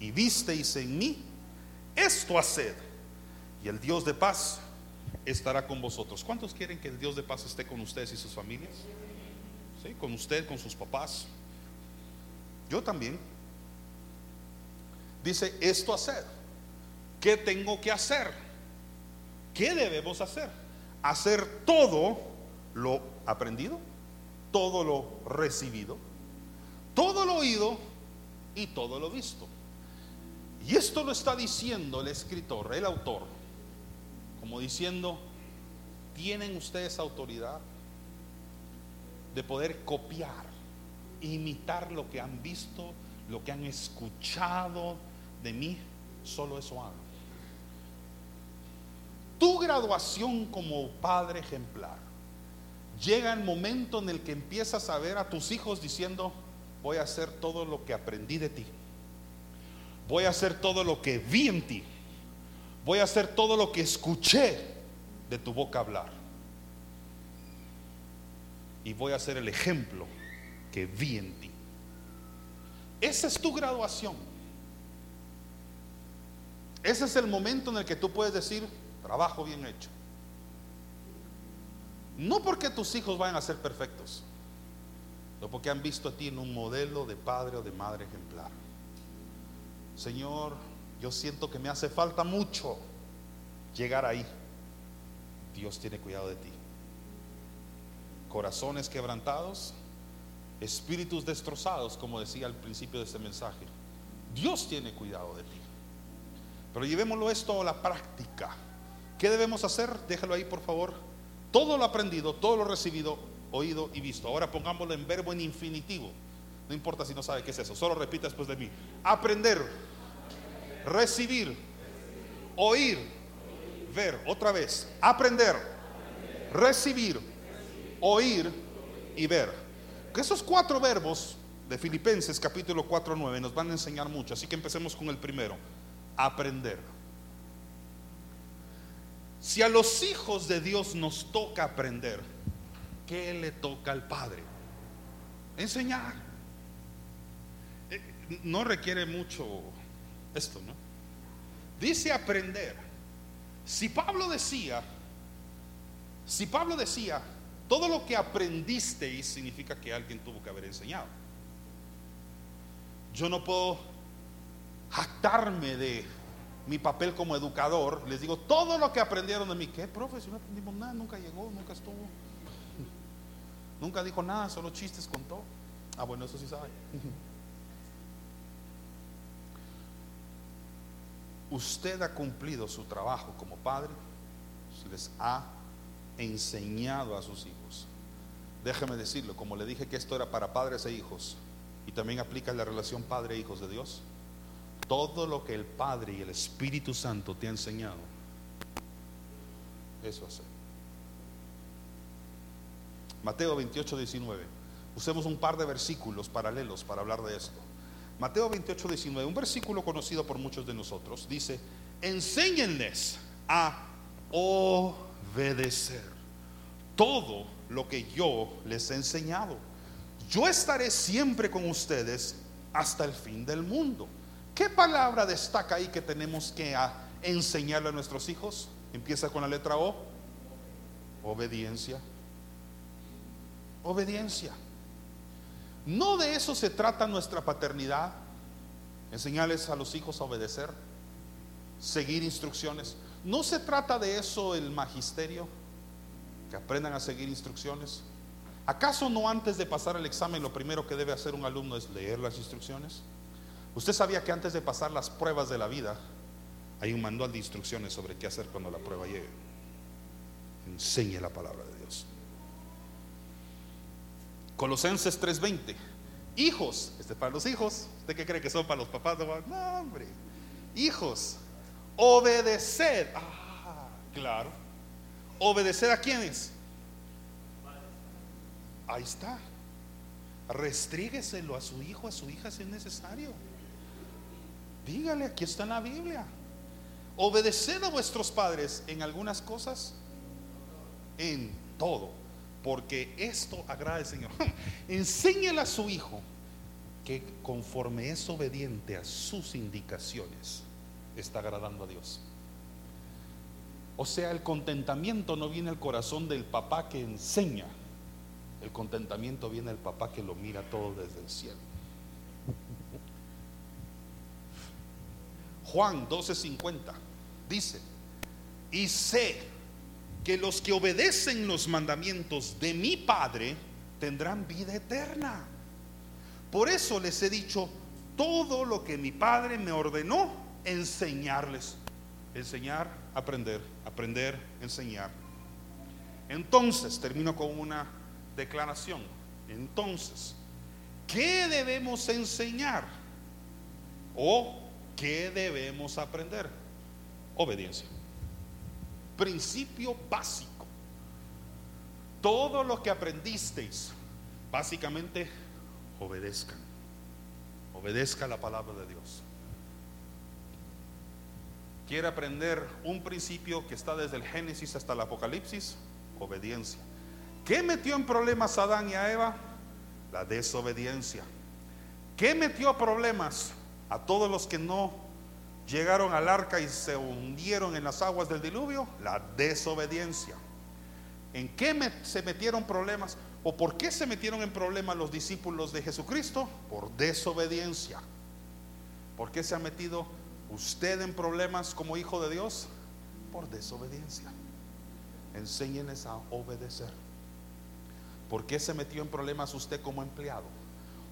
y visteis en mí, esto haced. Y el Dios de paz estará con vosotros. ¿Cuántos quieren que el Dios de paz esté con ustedes y sus familias? ¿Sí? Con usted, con sus papás, yo también. Dice, esto hacer. ¿Qué tengo que hacer? ¿Qué debemos hacer? Hacer todo lo aprendido, todo lo recibido, todo lo oído y todo lo visto. Y esto lo está diciendo el escritor, el autor, como diciendo, tienen ustedes autoridad de poder copiar imitar lo que han visto, lo que han escuchado de mí, solo eso hago. tu graduación como padre ejemplar, llega el momento en el que empiezas a ver a tus hijos diciendo, voy a hacer todo lo que aprendí de ti. Voy a hacer todo lo que vi en ti. Voy a hacer todo lo que escuché de tu boca hablar. Y voy a ser el ejemplo que vi en ti. Esa es tu graduación. Ese es el momento en el que tú puedes decir, trabajo bien hecho. No porque tus hijos vayan a ser perfectos, sino porque han visto a ti en un modelo de padre o de madre ejemplar. Señor, yo siento que me hace falta mucho llegar ahí. Dios tiene cuidado de ti. Corazones quebrantados, espíritus destrozados, como decía al principio de este mensaje. Dios tiene cuidado de ti. Pero llevémoslo esto a la práctica. ¿Qué debemos hacer? Déjalo ahí, por favor. Todo lo aprendido, todo lo recibido, oído y visto. Ahora pongámoslo en verbo en infinitivo. No importa si no sabe qué es eso, solo repita después de mí. Aprender, recibir, oír, ver. Otra vez. Aprender, recibir, oír y ver. Esos cuatro verbos de Filipenses capítulo 4, 9 nos van a enseñar mucho. Así que empecemos con el primero aprender. Si a los hijos de Dios nos toca aprender, ¿qué le toca al Padre? Enseñar. Eh, no requiere mucho esto, ¿no? Dice aprender. Si Pablo decía, si Pablo decía, todo lo que aprendisteis significa que alguien tuvo que haber enseñado. Yo no puedo jactarme de mi papel como educador, les digo todo lo que aprendieron de mí. ¿Qué, profe? Si no aprendimos nada, nunca llegó, nunca estuvo. Nunca dijo nada, solo chistes contó. Ah, bueno, eso sí sabe. Usted ha cumplido su trabajo como padre, les ha enseñado a sus hijos. Déjeme decirlo, como le dije que esto era para padres e hijos, y también aplica la relación padre-hijos de Dios todo lo que el Padre y el Espíritu Santo te ha enseñado, eso hace. Mateo 28, 19. Usemos un par de versículos paralelos para hablar de esto. Mateo 28, 19, un versículo conocido por muchos de nosotros, dice, enséñenles a obedecer todo lo que yo les he enseñado. Yo estaré siempre con ustedes hasta el fin del mundo. ¿Qué palabra destaca ahí que tenemos que enseñarle a nuestros hijos? Empieza con la letra O. Obediencia. Obediencia. No de eso se trata nuestra paternidad. Enseñarles a los hijos a obedecer, seguir instrucciones. No se trata de eso el magisterio, que aprendan a seguir instrucciones. ¿Acaso no antes de pasar el examen lo primero que debe hacer un alumno es leer las instrucciones? Usted sabía que antes de pasar las pruebas de la vida, hay un manual de instrucciones sobre qué hacer cuando la prueba llegue. Enseñe la palabra de Dios. Colosenses 3:20. Hijos, este es para los hijos. ¿Usted qué cree que son para los papás? No, hombre. Hijos, obedeced. Ah, claro. ¿Obedecer a quiénes? Ahí está. Restrígueselo a su hijo, a su hija si es necesario. Dígale, aquí está en la Biblia. Obedeced a vuestros padres en algunas cosas, en todo, porque esto agrada al Señor. [laughs] Enséñele a su hijo que conforme es obediente a sus indicaciones, está agradando a Dios. O sea, el contentamiento no viene al corazón del papá que enseña, el contentamiento viene del papá que lo mira todo desde el cielo. Juan 12:50 dice, y sé que los que obedecen los mandamientos de mi Padre tendrán vida eterna. Por eso les he dicho todo lo que mi Padre me ordenó enseñarles. Enseñar, aprender, aprender, enseñar. Entonces, termino con una declaración. Entonces, ¿qué debemos enseñar? O ¿Qué debemos aprender? Obediencia. principio básico. Todo lo que aprendisteis, básicamente, obedezcan. Obedezca la palabra de Dios. Quiere aprender un principio que está desde el Génesis hasta el Apocalipsis, obediencia. ¿Qué metió en problemas a Adán y a Eva? La desobediencia. ¿Qué metió problemas a todos los que no llegaron al arca y se hundieron en las aguas del diluvio? La desobediencia. ¿En qué se metieron problemas? ¿O por qué se metieron en problemas los discípulos de Jesucristo? Por desobediencia. ¿Por qué se ha metido usted en problemas como hijo de Dios? Por desobediencia. Enséñenles a obedecer. ¿Por qué se metió en problemas usted como empleado?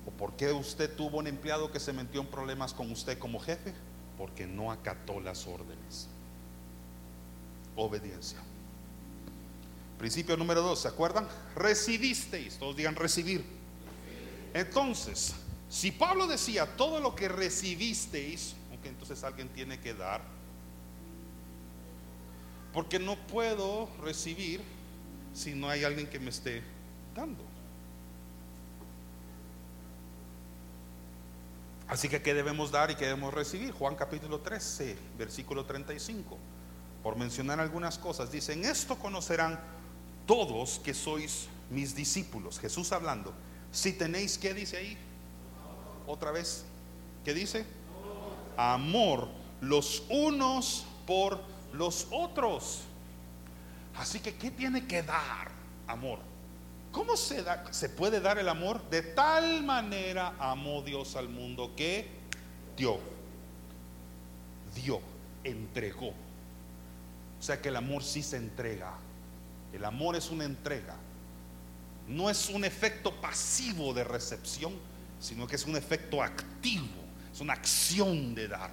¿O por qué usted tuvo un empleado que se metió en problemas con usted como jefe? Porque no acató las órdenes. Obediencia. Principio número dos, ¿se acuerdan? Recibisteis, todos digan recibir. Entonces, si Pablo decía todo lo que recibisteis, aunque entonces alguien tiene que dar, porque no puedo recibir si no hay alguien que me esté dando. Así que, ¿qué debemos dar y qué debemos recibir? Juan capítulo 13, versículo 35. Por mencionar algunas cosas, dice, en esto conocerán todos que sois mis discípulos. Jesús hablando. Si tenéis, ¿qué dice ahí? Otra vez, ¿qué dice? Amor los unos por los otros. Así que, ¿qué tiene que dar amor? ¿Cómo se, da, se puede dar el amor? De tal manera amó Dios al mundo que dio, dio, entregó. O sea que el amor sí se entrega. El amor es una entrega. No es un efecto pasivo de recepción, sino que es un efecto activo. Es una acción de dar.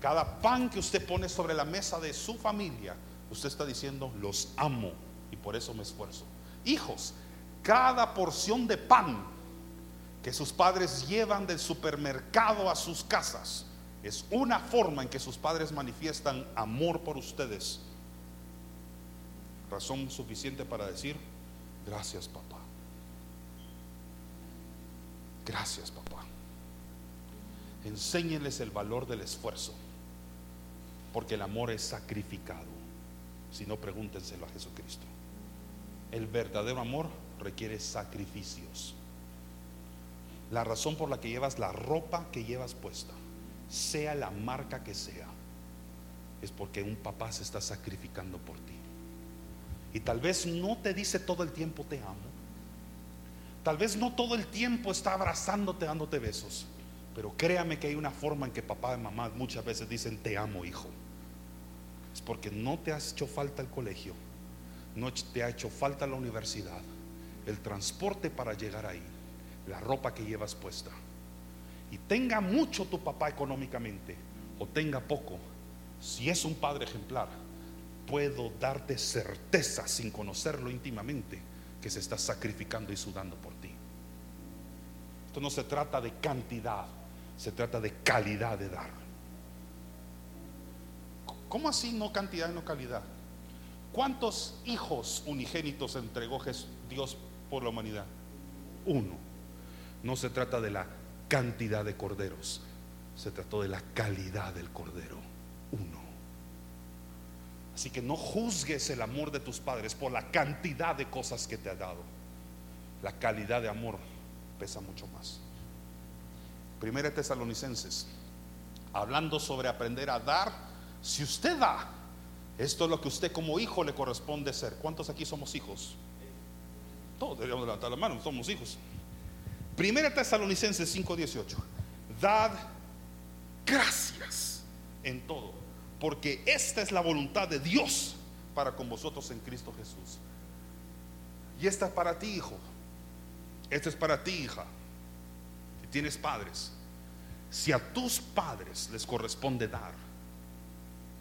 Cada pan que usted pone sobre la mesa de su familia, usted está diciendo, los amo y por eso me esfuerzo. Hijos, cada porción de pan que sus padres llevan del supermercado a sus casas es una forma en que sus padres manifiestan amor por ustedes razón suficiente para decir, gracias papá. Gracias papá. Enséñenles el valor del esfuerzo, porque el amor es sacrificado. Si no, pregúntenselo a Jesucristo. El verdadero amor requiere sacrificios. La razón por la que llevas la ropa que llevas puesta, sea la marca que sea, es porque un papá se está sacrificando por ti. Y tal vez no te dice todo el tiempo te amo. Tal vez no todo el tiempo está abrazándote, dándote besos. Pero créame que hay una forma en que papá y mamá muchas veces dicen te amo, hijo. Es porque no te has hecho falta el colegio, no te ha hecho falta la universidad, el transporte para llegar ahí, la ropa que llevas puesta. Y tenga mucho tu papá económicamente o tenga poco, si es un padre ejemplar, puedo darte certeza sin conocerlo íntimamente que se está sacrificando y sudando por ti. Esto no se trata de cantidad, se trata de calidad de dar. ¿Cómo así no cantidad y no calidad? ¿Cuántos hijos unigénitos entregó Dios por la humanidad? Uno. No se trata de la cantidad de corderos, se trató de la calidad del cordero. Uno. Así que no juzgues el amor de tus padres por la cantidad de cosas que te ha dado. La calidad de amor pesa mucho más. Primera Tesalonicenses, hablando sobre aprender a dar, si usted da, esto es lo que usted como hijo le corresponde ser. ¿Cuántos aquí somos hijos? Todos deberíamos levantar la mano, somos hijos. Primera Tesalonicenses 5:18. Dad gracias en todo porque esta es la voluntad de Dios para con vosotros en Cristo Jesús. Y esta es para ti, hijo. Esta es para ti, hija. Tienes padres, si a tus padres les corresponde dar,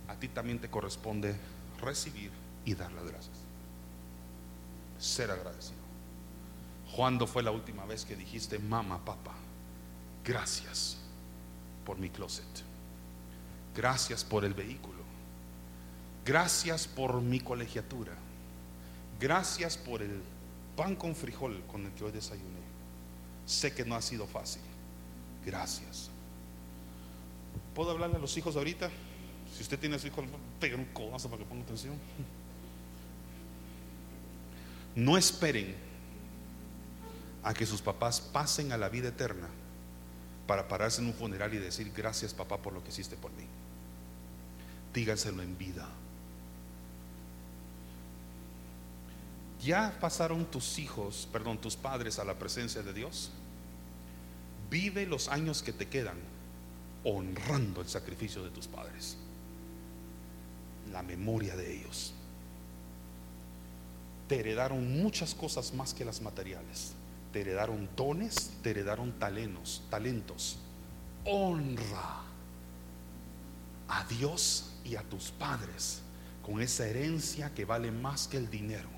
a ti también te corresponde recibir y dar las gracias. Ser agradecido. ¿Cuándo fue la última vez que dijiste, mamá, papá, gracias por mi closet? Gracias por el vehículo. Gracias por mi colegiatura. Gracias por el pan con frijol con el que hoy desayuné. Sé que no ha sido fácil. Gracias. ¿Puedo hablarle a los hijos ahorita? Si usted tiene a su hijo, peguen un codazo para que ponga atención. No esperen a que sus papás pasen a la vida eterna para pararse en un funeral y decir gracias papá por lo que hiciste por mí. Díganselo en vida. ¿Ya pasaron tus hijos, perdón, tus padres a la presencia de Dios? Vive los años que te quedan honrando el sacrificio de tus padres. La memoria de ellos. Te heredaron muchas cosas más que las materiales. Te heredaron dones, te heredaron talentos, talentos. Honra a Dios y a tus padres con esa herencia que vale más que el dinero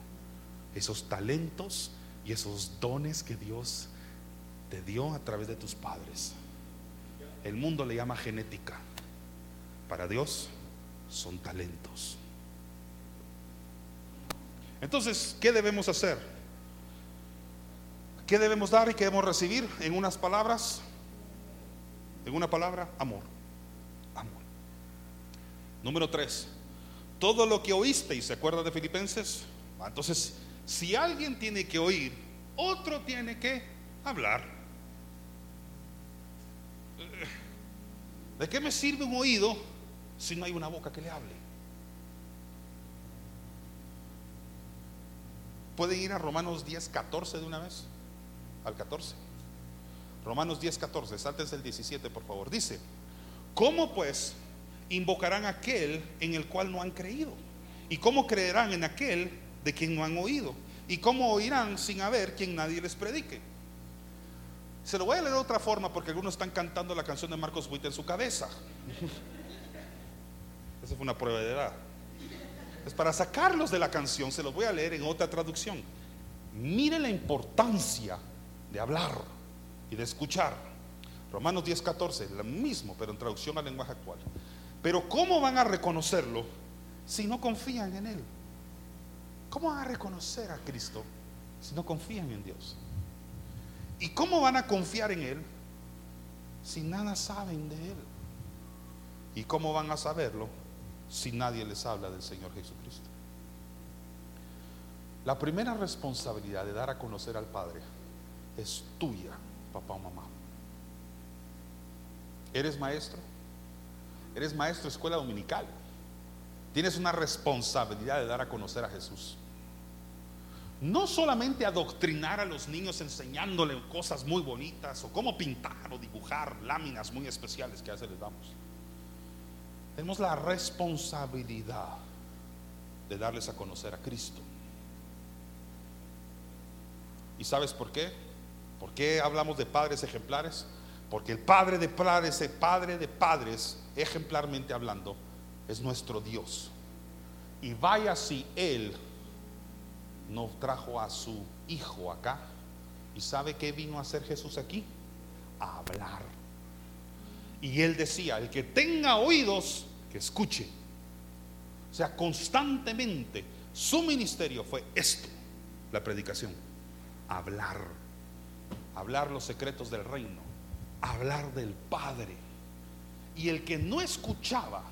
esos talentos y esos dones que Dios te dio a través de tus padres. El mundo le llama genética. Para Dios son talentos. Entonces, ¿qué debemos hacer? ¿Qué debemos dar y qué debemos recibir? En unas palabras, en una palabra, amor. Amor. Número tres, todo lo que oíste, y se acuerda de Filipenses, entonces si alguien tiene que oír, otro tiene que hablar. ¿De qué me sirve un oído si no hay una boca que le hable? ¿Pueden ir a Romanos 10, 14 de una vez? Al 14. Romanos 10, 14, sáltense el 17 por favor. Dice, ¿cómo pues invocarán aquel en el cual no han creído? ¿Y cómo creerán en aquel de quien no han oído. ¿Y cómo oirán sin haber quien nadie les predique? Se lo voy a leer de otra forma porque algunos están cantando la canción de Marcos Witt en su cabeza. [laughs] Esa fue una prueba de edad. Es para sacarlos de la canción, se los voy a leer en otra traducción. Mire la importancia de hablar y de escuchar. Romanos 10, 14, lo mismo, pero en traducción al lenguaje actual. Pero ¿cómo van a reconocerlo si no confían en Él? ¿Cómo van a reconocer a Cristo si no confían en Dios? ¿Y cómo van a confiar en Él si nada saben de Él? ¿Y cómo van a saberlo si nadie les habla del Señor Jesucristo? La primera responsabilidad de dar a conocer al Padre es tuya, papá o mamá. ¿Eres maestro? ¿Eres maestro de escuela dominical? Tienes una responsabilidad de dar a conocer a Jesús. No solamente adoctrinar a los niños enseñándole cosas muy bonitas o cómo pintar o dibujar láminas muy especiales que a veces les damos. Tenemos la responsabilidad de darles a conocer a Cristo. ¿Y sabes por qué? ¿Por qué hablamos de padres ejemplares? Porque el padre de padres, el padre de padres, ejemplarmente hablando, es nuestro Dios. Y vaya si Él no trajo a su hijo acá. ¿Y sabe qué vino a hacer Jesús aquí? A hablar. Y Él decía, el que tenga oídos, que escuche. O sea, constantemente su ministerio fue esto, la predicación. Hablar. Hablar los secretos del reino. Hablar del Padre. Y el que no escuchaba,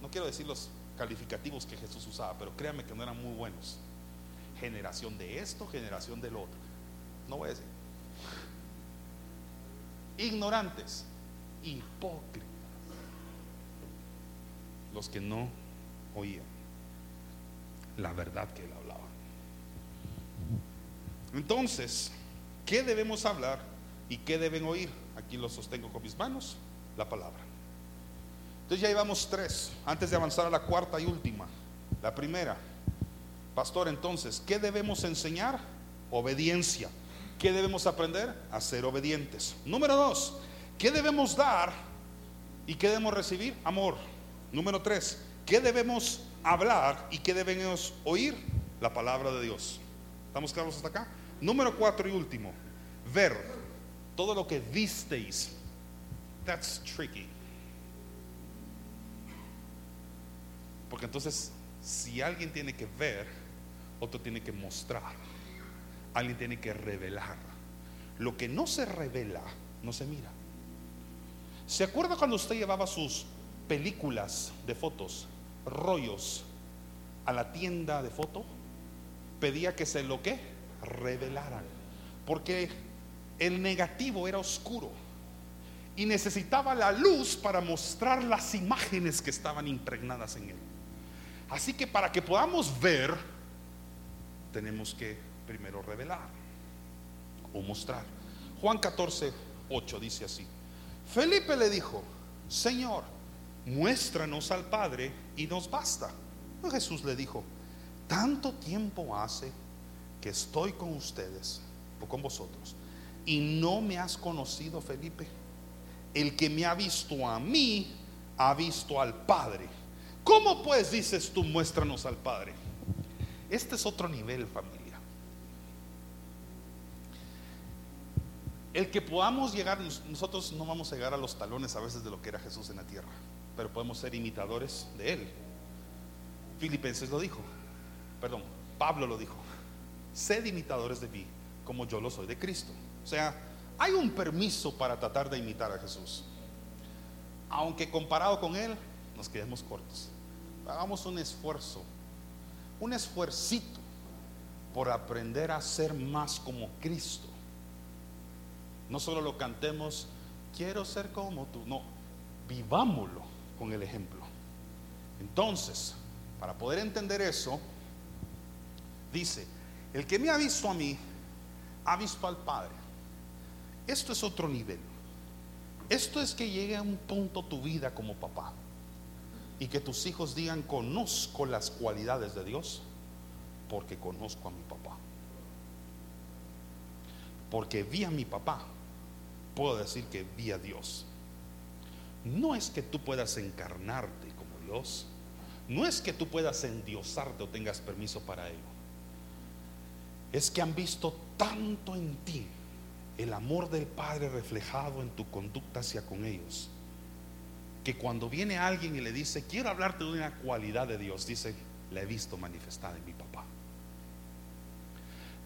no quiero decir los calificativos que Jesús usaba, pero créanme que no eran muy buenos. Generación de esto, generación del otro. No voy a decir. Ignorantes, hipócritas. Los que no oían la verdad que él hablaba. Entonces, ¿qué debemos hablar y qué deben oír? Aquí lo sostengo con mis manos, la palabra. Entonces ya llevamos tres, antes de avanzar a la cuarta y última. La primera, pastor, entonces, ¿qué debemos enseñar? Obediencia. ¿Qué debemos aprender? A ser obedientes. Número dos, ¿qué debemos dar y qué debemos recibir? Amor. Número tres, ¿qué debemos hablar y qué debemos oír? La palabra de Dios. ¿Estamos claros hasta acá? Número cuatro y último, ver todo lo que visteis. That's tricky. Porque entonces, si alguien tiene que ver, otro tiene que mostrar. Alguien tiene que revelar. Lo que no se revela, no se mira. ¿Se acuerda cuando usted llevaba sus películas de fotos, rollos, a la tienda de foto? Pedía que se lo que revelaran. Porque el negativo era oscuro y necesitaba la luz para mostrar las imágenes que estaban impregnadas en él. Así que para que podamos ver, tenemos que primero revelar o mostrar. Juan 14, 8 dice así. Felipe le dijo, Señor, muéstranos al Padre y nos basta. Jesús le dijo, tanto tiempo hace que estoy con ustedes o con vosotros y no me has conocido, Felipe. El que me ha visto a mí, ha visto al Padre. ¿Cómo pues dices tú, muéstranos al Padre? Este es otro nivel, familia. El que podamos llegar, nosotros no vamos a llegar a los talones a veces de lo que era Jesús en la tierra, pero podemos ser imitadores de Él. Filipenses lo dijo, perdón, Pablo lo dijo, sed imitadores de mí como yo lo soy de Cristo. O sea, hay un permiso para tratar de imitar a Jesús. Aunque comparado con Él, nos quedemos cortos. Hagamos un esfuerzo, un esfuercito por aprender a ser más como Cristo. No solo lo cantemos, quiero ser como tú, no, vivámoslo con el ejemplo. Entonces, para poder entender eso, dice, el que me ha visto a mí, ha visto al Padre. Esto es otro nivel. Esto es que llegue a un punto tu vida como papá y que tus hijos digan, conozco las cualidades de Dios porque conozco a mi papá. Porque vi a mi papá puedo decir que vi a Dios. No es que tú puedas encarnarte como Dios. No es que tú puedas endiosarte o tengas permiso para ello. Es que han visto tanto en ti el amor del Padre reflejado en tu conducta hacia con ellos. Que cuando viene alguien y le dice, quiero hablarte de una cualidad de Dios, dice, la he visto manifestada en mi papá.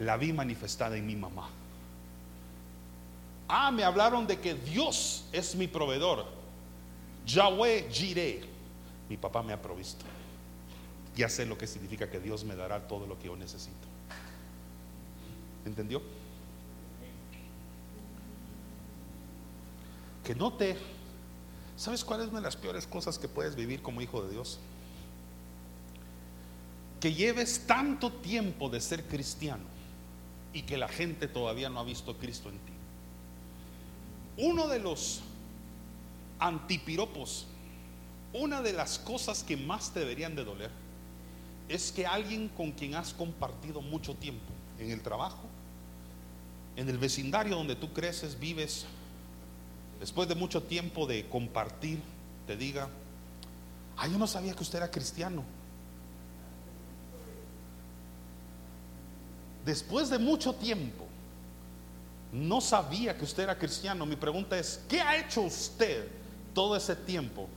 La vi manifestada en mi mamá. Ah, me hablaron de que Dios es mi proveedor. Yahweh Jireh. Mi papá me ha provisto. Ya sé lo que significa que Dios me dará todo lo que yo necesito. ¿Entendió? Que no te... ¿Sabes cuál es una de las peores cosas que puedes vivir como hijo de Dios? Que lleves tanto tiempo de ser cristiano y que la gente todavía no ha visto Cristo en ti. Uno de los antipiropos, una de las cosas que más te deberían de doler, es que alguien con quien has compartido mucho tiempo en el trabajo, en el vecindario donde tú creces, vives, después de mucho tiempo de compartir, te diga, ah, yo no sabía que usted era cristiano. Después de mucho tiempo, no sabía que usted era cristiano. Mi pregunta es, ¿qué ha hecho usted todo ese tiempo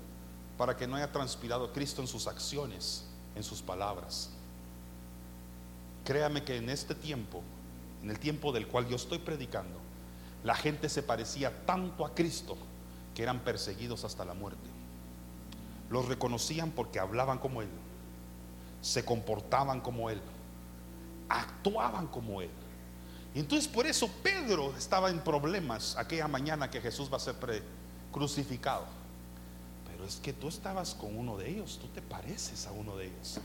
para que no haya transpirado Cristo en sus acciones, en sus palabras? Créame que en este tiempo, en el tiempo del cual yo estoy predicando, la gente se parecía tanto a Cristo que eran perseguidos hasta la muerte. Los reconocían porque hablaban como Él, se comportaban como Él, actuaban como Él. Entonces por eso Pedro estaba en problemas aquella mañana que Jesús va a ser crucificado. Pero es que tú estabas con uno de ellos, tú te pareces a uno de ellos.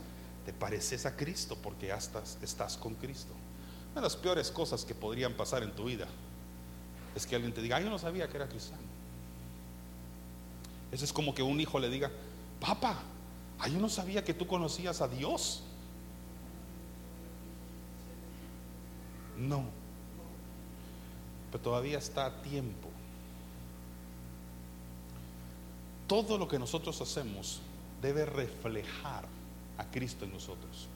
Te pareces a Cristo porque ya estás, estás con Cristo. Una de las peores cosas que podrían pasar en tu vida es que alguien te diga, yo no sabía que era cristiano. Eso es como que un hijo le diga, papá, yo no sabía que tú conocías a Dios. No, pero todavía está a tiempo. Todo lo que nosotros hacemos debe reflejar a Cristo en nosotros.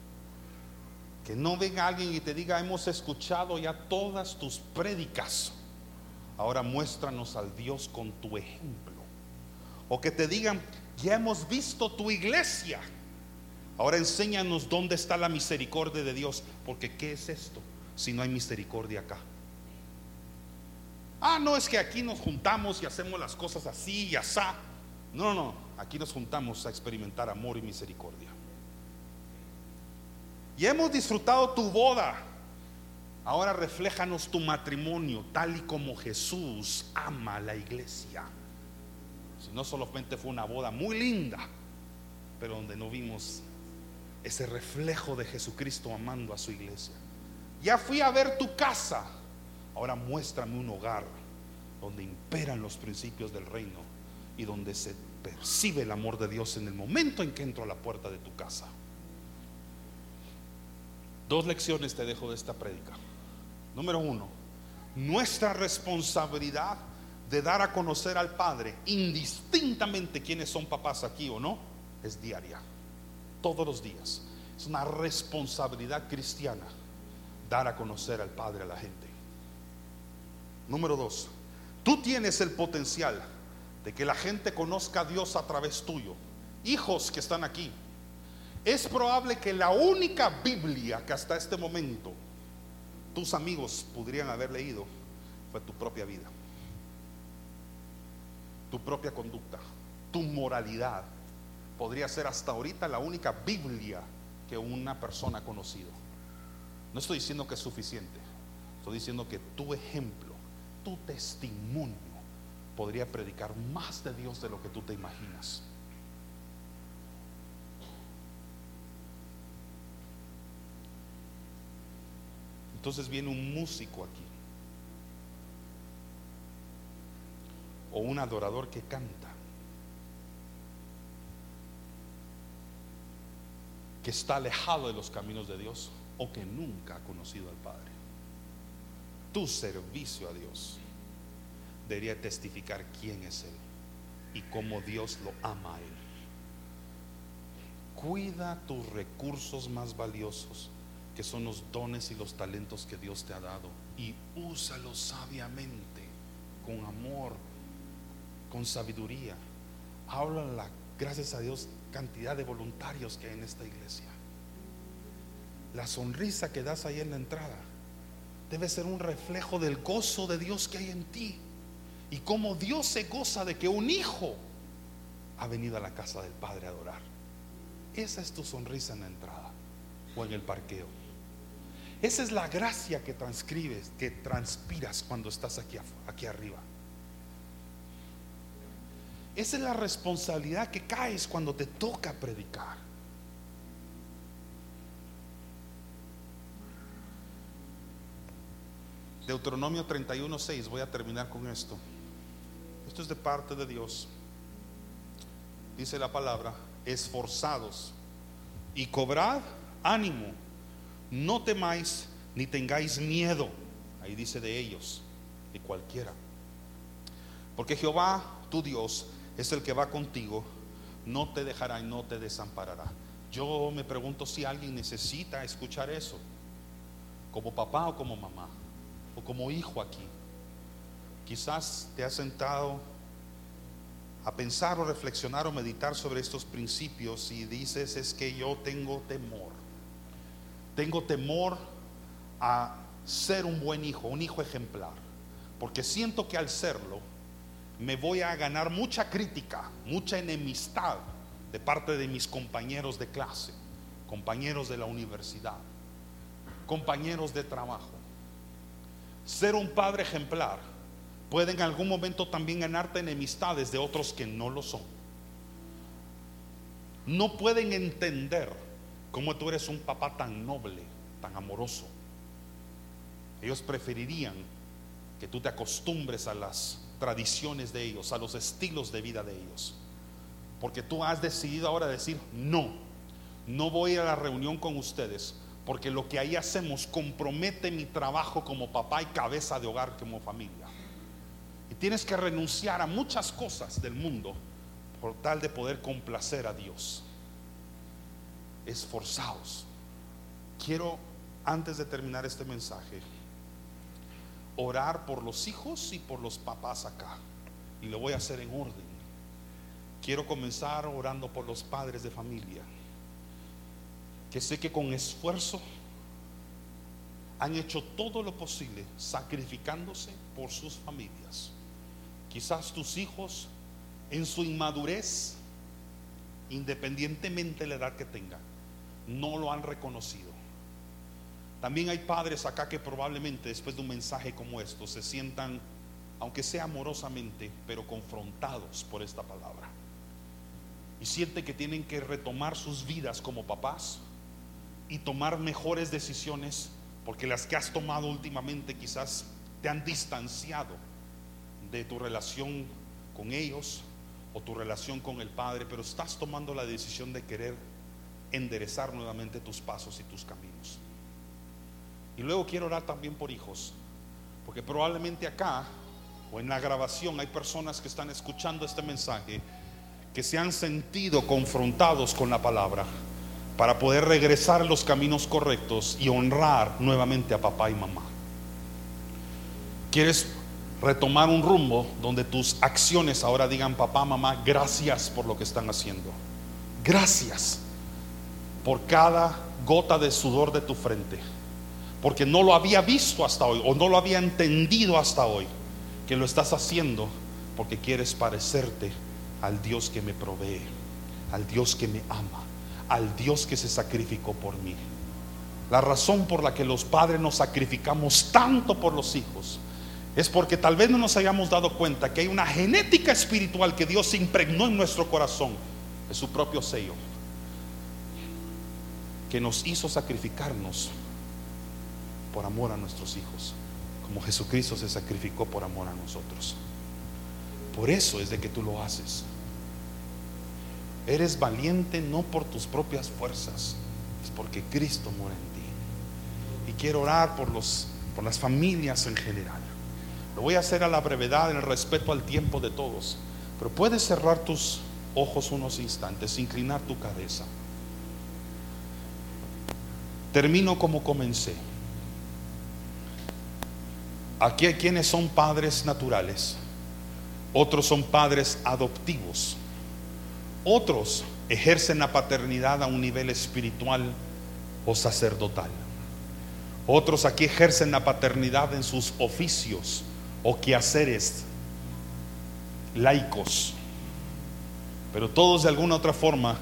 Que no venga alguien y te diga, hemos escuchado ya todas tus prédicas. Ahora muéstranos al Dios con tu ejemplo. O que te digan, ya hemos visto tu iglesia. Ahora enséñanos dónde está la misericordia de Dios, porque ¿qué es esto si no hay misericordia acá? Ah, no es que aquí nos juntamos y hacemos las cosas así y asá. No, no, aquí nos juntamos a experimentar amor y misericordia. Y hemos disfrutado tu boda. Ahora refléjanos tu matrimonio tal y como Jesús ama a la iglesia. Si no solamente fue una boda muy linda, pero donde no vimos ese reflejo de Jesucristo amando a su iglesia. Ya fui a ver tu casa. Ahora muéstrame un hogar donde imperan los principios del reino y donde se percibe el amor de Dios en el momento en que entro a la puerta de tu casa. Dos lecciones te dejo de esta prédica. Número uno, nuestra responsabilidad de dar a conocer al Padre, indistintamente quienes son papás aquí o no, es diaria, todos los días. Es una responsabilidad cristiana dar a conocer al Padre a la gente. Número dos, tú tienes el potencial de que la gente conozca a Dios a través tuyo. Hijos que están aquí, es probable que la única Biblia que hasta este momento tus amigos podrían haber leído fue tu propia vida, tu propia conducta, tu moralidad. Podría ser hasta ahorita la única Biblia que una persona ha conocido. No estoy diciendo que es suficiente, estoy diciendo que tu ejemplo, tu testimonio podría predicar más de Dios de lo que tú te imaginas. Entonces viene un músico aquí. O un adorador que canta. Que está alejado de los caminos de Dios o que nunca ha conocido al Padre. Tu servicio a Dios debería testificar quién es Él y cómo Dios lo ama a Él. Cuida tus recursos más valiosos que son los dones y los talentos que Dios te ha dado. Y úsalos sabiamente, con amor, con sabiduría. Habla la, gracias a Dios, cantidad de voluntarios que hay en esta iglesia. La sonrisa que das ahí en la entrada debe ser un reflejo del gozo de Dios que hay en ti. Y cómo Dios se goza de que un hijo ha venido a la casa del Padre a adorar. Esa es tu sonrisa en la entrada o en el parqueo. Esa es la gracia que transcribes, que transpiras cuando estás aquí, aquí arriba. Esa es la responsabilidad que caes cuando te toca predicar. Deuteronomio 31:6, voy a terminar con esto. Esto es de parte de Dios. Dice la palabra, esforzados y cobrad ánimo no temáis ni tengáis miedo. Ahí dice de ellos, de cualquiera. Porque Jehová, tu Dios, es el que va contigo, no te dejará y no te desamparará. Yo me pregunto si alguien necesita escuchar eso, como papá o como mamá, o como hijo aquí. Quizás te has sentado a pensar o reflexionar o meditar sobre estos principios y dices es que yo tengo temor. Tengo temor a ser un buen hijo, un hijo ejemplar, porque siento que al serlo me voy a ganar mucha crítica, mucha enemistad de parte de mis compañeros de clase, compañeros de la universidad, compañeros de trabajo. Ser un padre ejemplar puede en algún momento también ganarte enemistades de otros que no lo son. No pueden entender ¿Cómo tú eres un papá tan noble, tan amoroso? Ellos preferirían que tú te acostumbres a las tradiciones de ellos, a los estilos de vida de ellos. Porque tú has decidido ahora decir, no, no voy a la reunión con ustedes, porque lo que ahí hacemos compromete mi trabajo como papá y cabeza de hogar como familia. Y tienes que renunciar a muchas cosas del mundo por tal de poder complacer a Dios esforzados. Quiero, antes de terminar este mensaje, orar por los hijos y por los papás acá. Y lo voy a hacer en orden. Quiero comenzar orando por los padres de familia. que sé que con esfuerzo han hecho todo lo posible sacrificándose por sus familias. Quizás tus hijos en su inmadurez, independientemente de la edad que tengan, no lo han reconocido. También hay padres acá que probablemente después de un mensaje como esto se sientan, aunque sea amorosamente, pero confrontados por esta palabra. Y sienten que tienen que retomar sus vidas como papás y tomar mejores decisiones porque las que has tomado últimamente quizás te han distanciado de tu relación con ellos o tu relación con el Padre, pero estás tomando la decisión de querer enderezar nuevamente tus pasos y tus caminos. Y luego quiero orar también por hijos, porque probablemente acá o en la grabación hay personas que están escuchando este mensaje que se han sentido confrontados con la palabra para poder regresar a los caminos correctos y honrar nuevamente a papá y mamá. ¿Quieres retomar un rumbo donde tus acciones ahora digan, papá, mamá, gracias por lo que están haciendo? Gracias por cada gota de sudor de tu frente, porque no lo había visto hasta hoy o no lo había entendido hasta hoy, que lo estás haciendo porque quieres parecerte al Dios que me provee, al Dios que me ama al Dios que se sacrificó por mí. La razón por la que los padres nos sacrificamos tanto por los hijos es porque tal vez no nos hayamos dado cuenta que hay una genética espiritual que Dios impregnó en nuestro corazón, de su propio sello, que nos hizo sacrificarnos por amor a nuestros hijos, como Jesucristo se sacrificó por amor a nosotros. Por eso es de que tú lo haces. Eres valiente no por tus propias fuerzas, es porque Cristo mora en ti. Y quiero orar por, los, por las familias en general. Lo voy a hacer a la brevedad, en el respeto al tiempo de todos. Pero puedes cerrar tus ojos unos instantes, inclinar tu cabeza. Termino como comencé. Aquí hay quienes son padres naturales, otros son padres adoptivos. Otros ejercen la paternidad a un nivel espiritual o sacerdotal. Otros aquí ejercen la paternidad en sus oficios o quehaceres laicos. Pero todos de alguna otra forma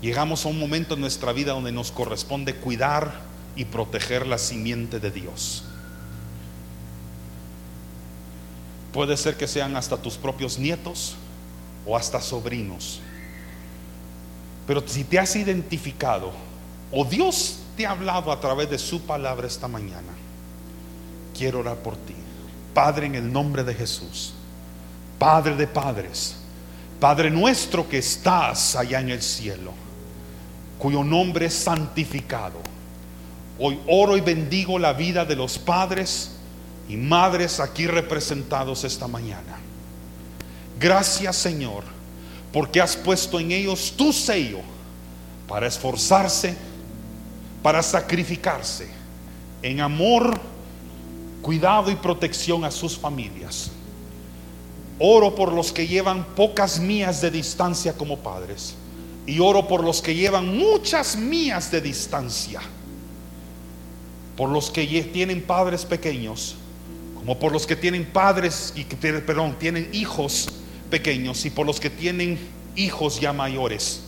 llegamos a un momento en nuestra vida donde nos corresponde cuidar y proteger la simiente de Dios. Puede ser que sean hasta tus propios nietos, o hasta sobrinos. Pero si te has identificado o Dios te ha hablado a través de su palabra esta mañana, quiero orar por ti. Padre, en el nombre de Jesús, Padre de padres, Padre nuestro que estás allá en el cielo, cuyo nombre es santificado. Hoy oro y bendigo la vida de los padres y madres aquí representados esta mañana. Gracias Señor, porque has puesto en ellos tu sello para esforzarse, para sacrificarse en amor, cuidado y protección a sus familias. Oro por los que llevan pocas mías de distancia como padres y oro por los que llevan muchas mías de distancia. Por los que tienen padres pequeños, como por los que tienen padres y que perdón, tienen hijos pequeños y por los que tienen hijos ya mayores.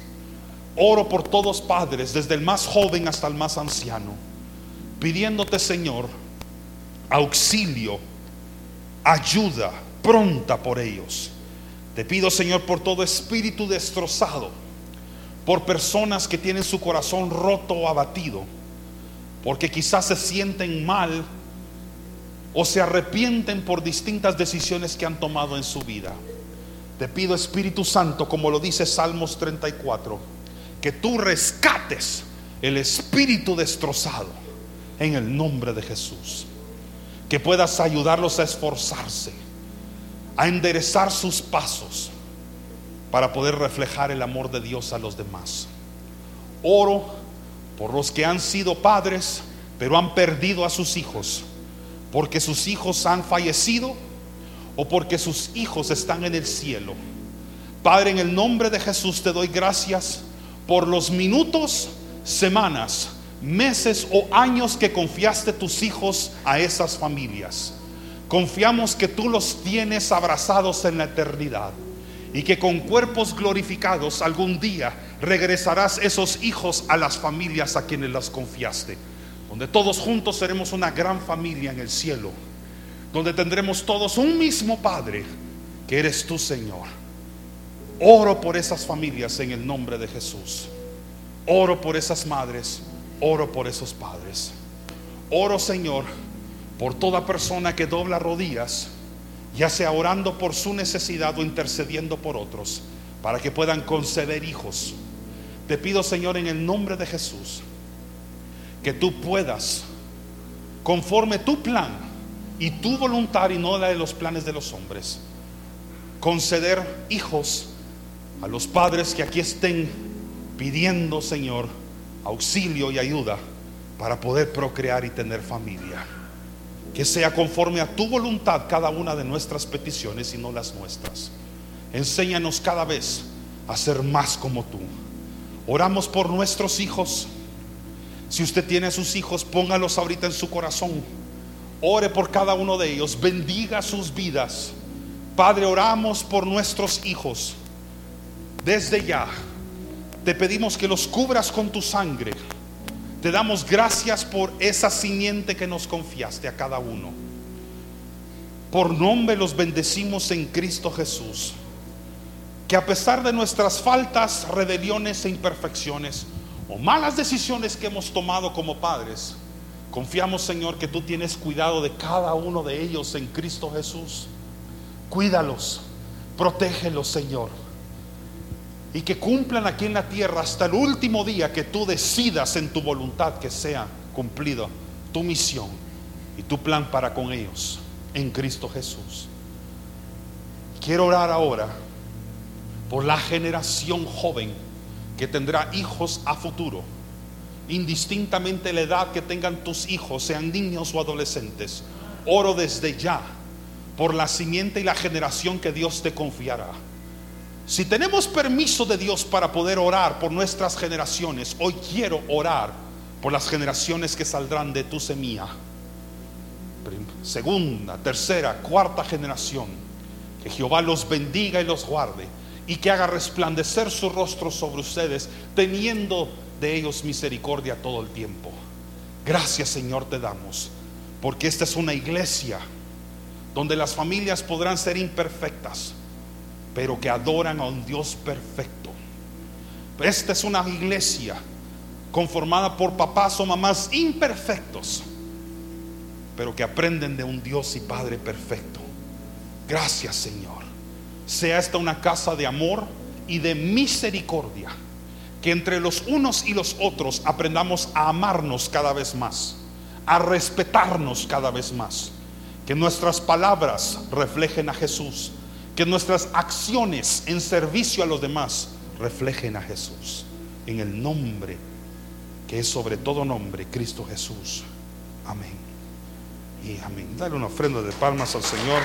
Oro por todos padres, desde el más joven hasta el más anciano, pidiéndote, Señor, auxilio, ayuda pronta por ellos. Te pido, Señor, por todo espíritu destrozado, por personas que tienen su corazón roto o abatido, porque quizás se sienten mal o se arrepienten por distintas decisiones que han tomado en su vida. Te pido Espíritu Santo, como lo dice Salmos 34, que tú rescates el espíritu destrozado en el nombre de Jesús. Que puedas ayudarlos a esforzarse, a enderezar sus pasos para poder reflejar el amor de Dios a los demás. Oro por los que han sido padres, pero han perdido a sus hijos, porque sus hijos han fallecido o porque sus hijos están en el cielo. Padre, en el nombre de Jesús te doy gracias por los minutos semanas, meses o años que confiaste tus hijos a esas familias. Confiamos que tú los tienes abrazados en la eternidad y que con cuerpos glorificados algún día regresarás esos hijos a las familias a quienes las confiaste, donde todos juntos seremos una gran familia en el cielo, donde tendremos todos un mismo Padre, que eres tú, Señor. Oro por esas familias en el nombre de Jesús. Oro por esas madres, oro por esos padres. Oro, Señor, por toda persona que dobla rodillas, ya sea orando por su necesidad o intercediendo por otros, para que puedan conceder hijos. Te pido, Señor, en el nombre de Jesús, que tú puedas, conforme tu plan y tu voluntad y no la de los planes de los hombres, conceder hijos a los padres que aquí estén pidiendo, Señor, auxilio y ayuda para poder procrear y tener familia. Que sea conforme a tu voluntad cada una de nuestras peticiones y no las nuestras. Enséñanos cada vez a ser más como tú. Oramos por nuestros hijos. Si usted tiene a sus hijos, póngalos ahorita en su corazón. Ore por cada uno de ellos. Bendiga sus vidas. Padre, oramos por nuestros hijos. Desde ya, te pedimos que los cubras con tu sangre te damos gracias por esa simiente que nos confiaste a cada uno. Por nombre los bendecimos en Cristo Jesús. Que a pesar de nuestras faltas, rebeliones e imperfecciones o malas decisiones que hemos tomado como padres, confiamos Señor que tú tienes cuidado de cada uno de ellos en Cristo Jesús. Cuídalos, protégelos Señor y que cumplan aquí en la tierra hasta el último día que tú decidas en tu voluntad que sea cumplido tu misión y tu plan para con ellos en Cristo Jesús. Quiero orar ahora por la generación joven que tendrá hijos a futuro, indistintamente la edad que tengan tus hijos, sean niños o adolescentes. Oro desde ya por la simiente y la generación que Dios te confiará si tenemos permiso de Dios para poder orar por nuestras generaciones, hoy quiero orar por las generaciones que saldrán de tu semilla. Segunda, tercera, cuarta generación. Que Jehová los bendiga y los guarde y que haga resplandecer su rostro sobre ustedes, teniendo de ellos misericordia todo el tiempo. Gracias Señor te damos, porque esta es una iglesia donde las familias podrán ser imperfectas pero que adoran a un Dios perfecto. Esta es una iglesia conformada por papás o mamás imperfectos, pero que aprenden de un Dios y Padre perfecto. Gracias Señor. Sea esta una casa de amor y de misericordia, que entre los unos y los otros aprendamos a amarnos cada vez más, a respetarnos cada vez más, que nuestras palabras reflejen a Jesús que nuestras acciones en servicio a los demás reflejen a Jesús. En el nombre que es sobre todo nombre, Cristo Jesús. Amén. Y amén. Dale una ofrenda de palmas al Señor.